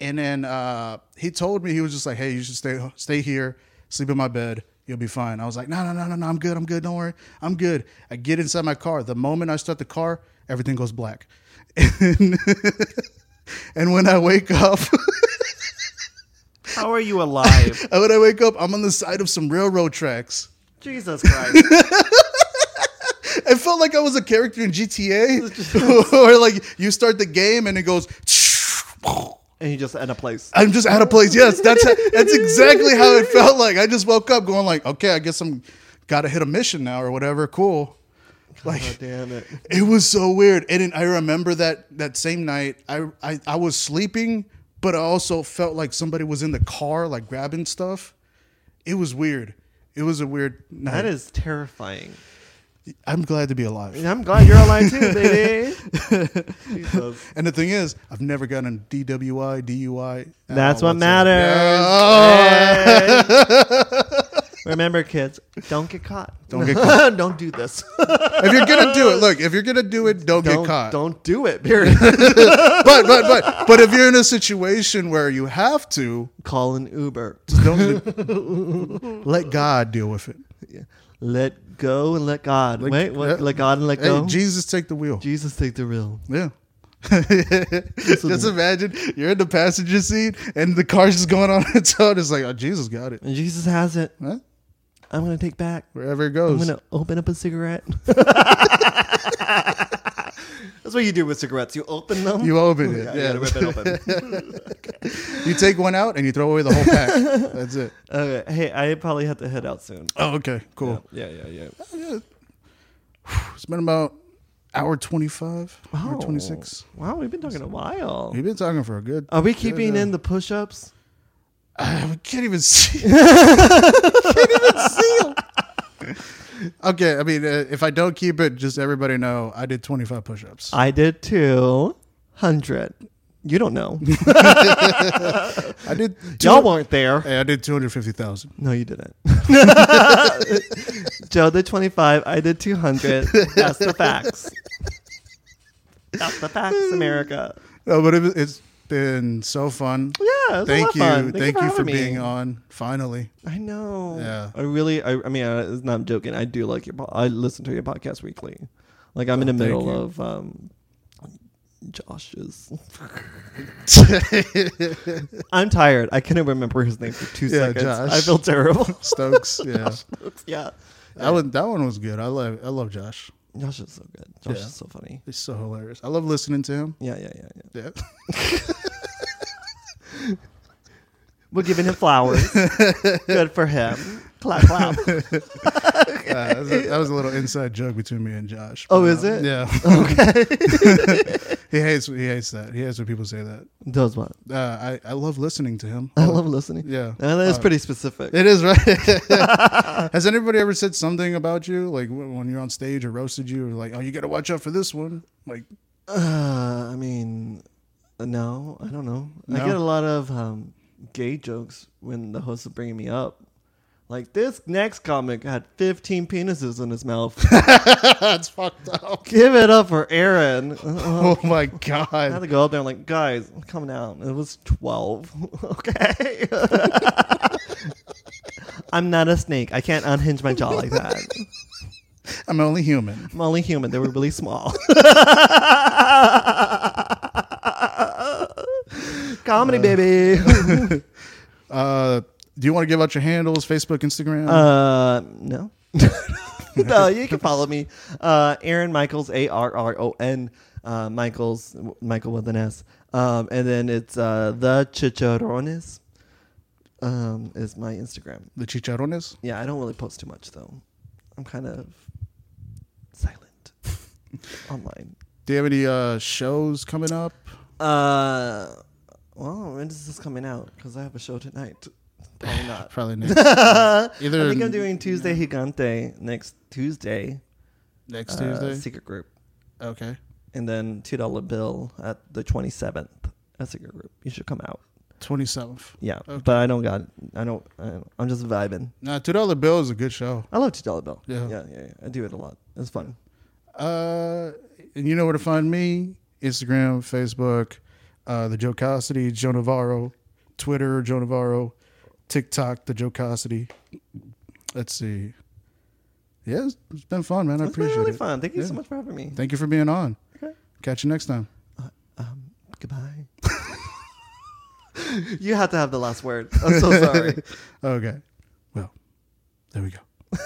and then uh, he told me he was just like, "Hey, you should stay stay here, sleep in my bed, you'll be fine." I was like, "No, no, no, no, no, I'm good, I'm good, don't worry, I'm good." I get inside my car. The moment I start the car, everything goes black, and, *laughs* and when I wake up, *laughs* How are you alive? *laughs* when I wake up, I'm on the side of some railroad tracks. Jesus Christ. It felt like I was a character in GTA, or *laughs* *laughs* like you start the game and it goes. and you just at a place. I'm just at a place. Yes, that's that's exactly how it felt like. I just woke up going like, okay, I guess I'm got to hit a mission now or whatever. Cool. Like God damn it. it was so weird. And I remember that that same night, I, I I was sleeping, but I also felt like somebody was in the car, like grabbing stuff. It was weird. It was a weird night. That is terrifying. I'm glad to be alive. And I'm glad you're alive too, baby. *laughs* Jesus. And the thing is, I've never gotten a DWI, DUI. That's what matters. Hey. Remember, kids, don't get caught. Don't get *laughs* caught. don't do this. if you're gonna do it, look. If you're gonna do it, don't, don't, get caught. don't do it. Period. *laughs* But but but but if you're in a situation where you have to, Call an Uber. don't let God deal with it. Let go and let God. Let- Wait, what? yeah. Let God and let Hey, go. Jesus, take the wheel. Jesus, take the wheel. Yeah, *laughs* just imagine you're in the passenger seat and the car's just going on its own. It's like, oh, Jesus got it. And Jesus has it. Huh? I'm gonna take back. Wherever it goes. I'm gonna open up a cigarette. *laughs* *laughs* *laughs* That's what you do with cigarettes. You open them. You open it. Yeah, *laughs* Yeah. you rip it open. *laughs* You take one out and you throw away the whole pack. That's it. okay. Hey, I probably have to head out soon. Oh, okay. Cool. Yeah, yeah, yeah. Yeah. It's been about hour 25, hour Oh. 26. Wow, we've been talking a while. We've been talking for a good. Are we keeping uh, in the push-ups? I can't even see. can't even see. Okay, I mean, uh, if I don't keep it, just everybody know I did 25 push-ups. I did two hundred. You don't know. *laughs* I did. Y'all weren't there. Hey, I did 250,000. No, you didn't. *laughs* Joe did 25. I did 200. That's the facts. That's the facts, America. No, but it, was- it's been so fun. Yeah, it was a Thank you, fun. thank you for me. being on. Finally, I know. Yeah. I really. I, I mean, I, not joking. I do like your. po- I listen to your podcast weekly. Like I'm in the Oh, middle you. of um, Josh's. *laughs* I'm tired. I couldn't remember his name for two Yeah, seconds. Josh. I feel terrible. *laughs* Stokes. *laughs* Yeah, yeah. that one. That one was good. I love. I love Josh. Josh is so good. Josh Yeah. is so funny. He's so hilarious. I love listening to him. Yeah, yeah, yeah, yeah. Yeah. *laughs* We're giving him flowers. Good for him. Clap, clap. *laughs* Uh, that, was a, that was a little inside joke between me and Josh. Oh, is uh, it? Yeah. Okay. *laughs* he hates. He hates that. He hates when people say that. Does what? Uh, I I love listening to him. I love listening. Yeah. Uh, that's Uh, pretty specific. It is right. Has anybody ever said something about you, like wh- when you're on stage or roasted you, or like, "Oh, you got to watch out for this one"? Like, Uh, I mean, no, I don't know. I get a lot of um, gay jokes when the host is bringing me up. Like this next comic had 15 penises in his mouth. *laughs* that's fucked up. Give it up for Arron. Uh, *laughs* Oh my god! I had to go up there and like, guys, I'm coming out. It was 12. *laughs* okay. I'm not a snake. I can't unhinge my jaw like that. I'm only human. I'm only human. They were really small. *laughs* Comedy, baby. *laughs* Uh, do you want to give out your handles, Facebook, Instagram? uh, no. *laughs* no, you can follow me. Uh, Arron Michaels, A R R O N. Uh, Michaels, Michael with an S. Um, and then it's uh, the Chicharrones. Um, is my Instagram. the chicharrones. Yeah, I don't really post too much though. I'm kind of silent online. Do you have any uh, shows coming up? Uh, well, when is this coming out? Because I have a show tonight. *laughs* Probably not. *laughs* Probably next. *laughs* Either I think I'm doing Tuesday Gigante next Tuesday. next uh, Tuesday. Secret Group, Okay. and then two dollar bill at the 27th at Secret Group. You should come out. Twenty seventh. Yeah, Okay. but I don't got. I don't. I don't I'm just vibing. Nah, two dollar bill is a good show. I love two dollar bill. Yeah. yeah, yeah, yeah. I do it a lot. It's fun. Uh, and you know where to find me: Instagram, Facebook, uh, the Joe Cosity, Joe Navarro, Twitter, Joe Navarro, TikTok, the Joe Cosity. Let's see. Yeah, it's, it's been fun, man. I It's been appreciate really it. fun. Thank you so much for having me. Thank you for being on. Okay. Catch you next time. Um, goodbye. *laughs* you have to have the last word. I'm so sorry. *laughs* Okay. Well, there we go. *laughs*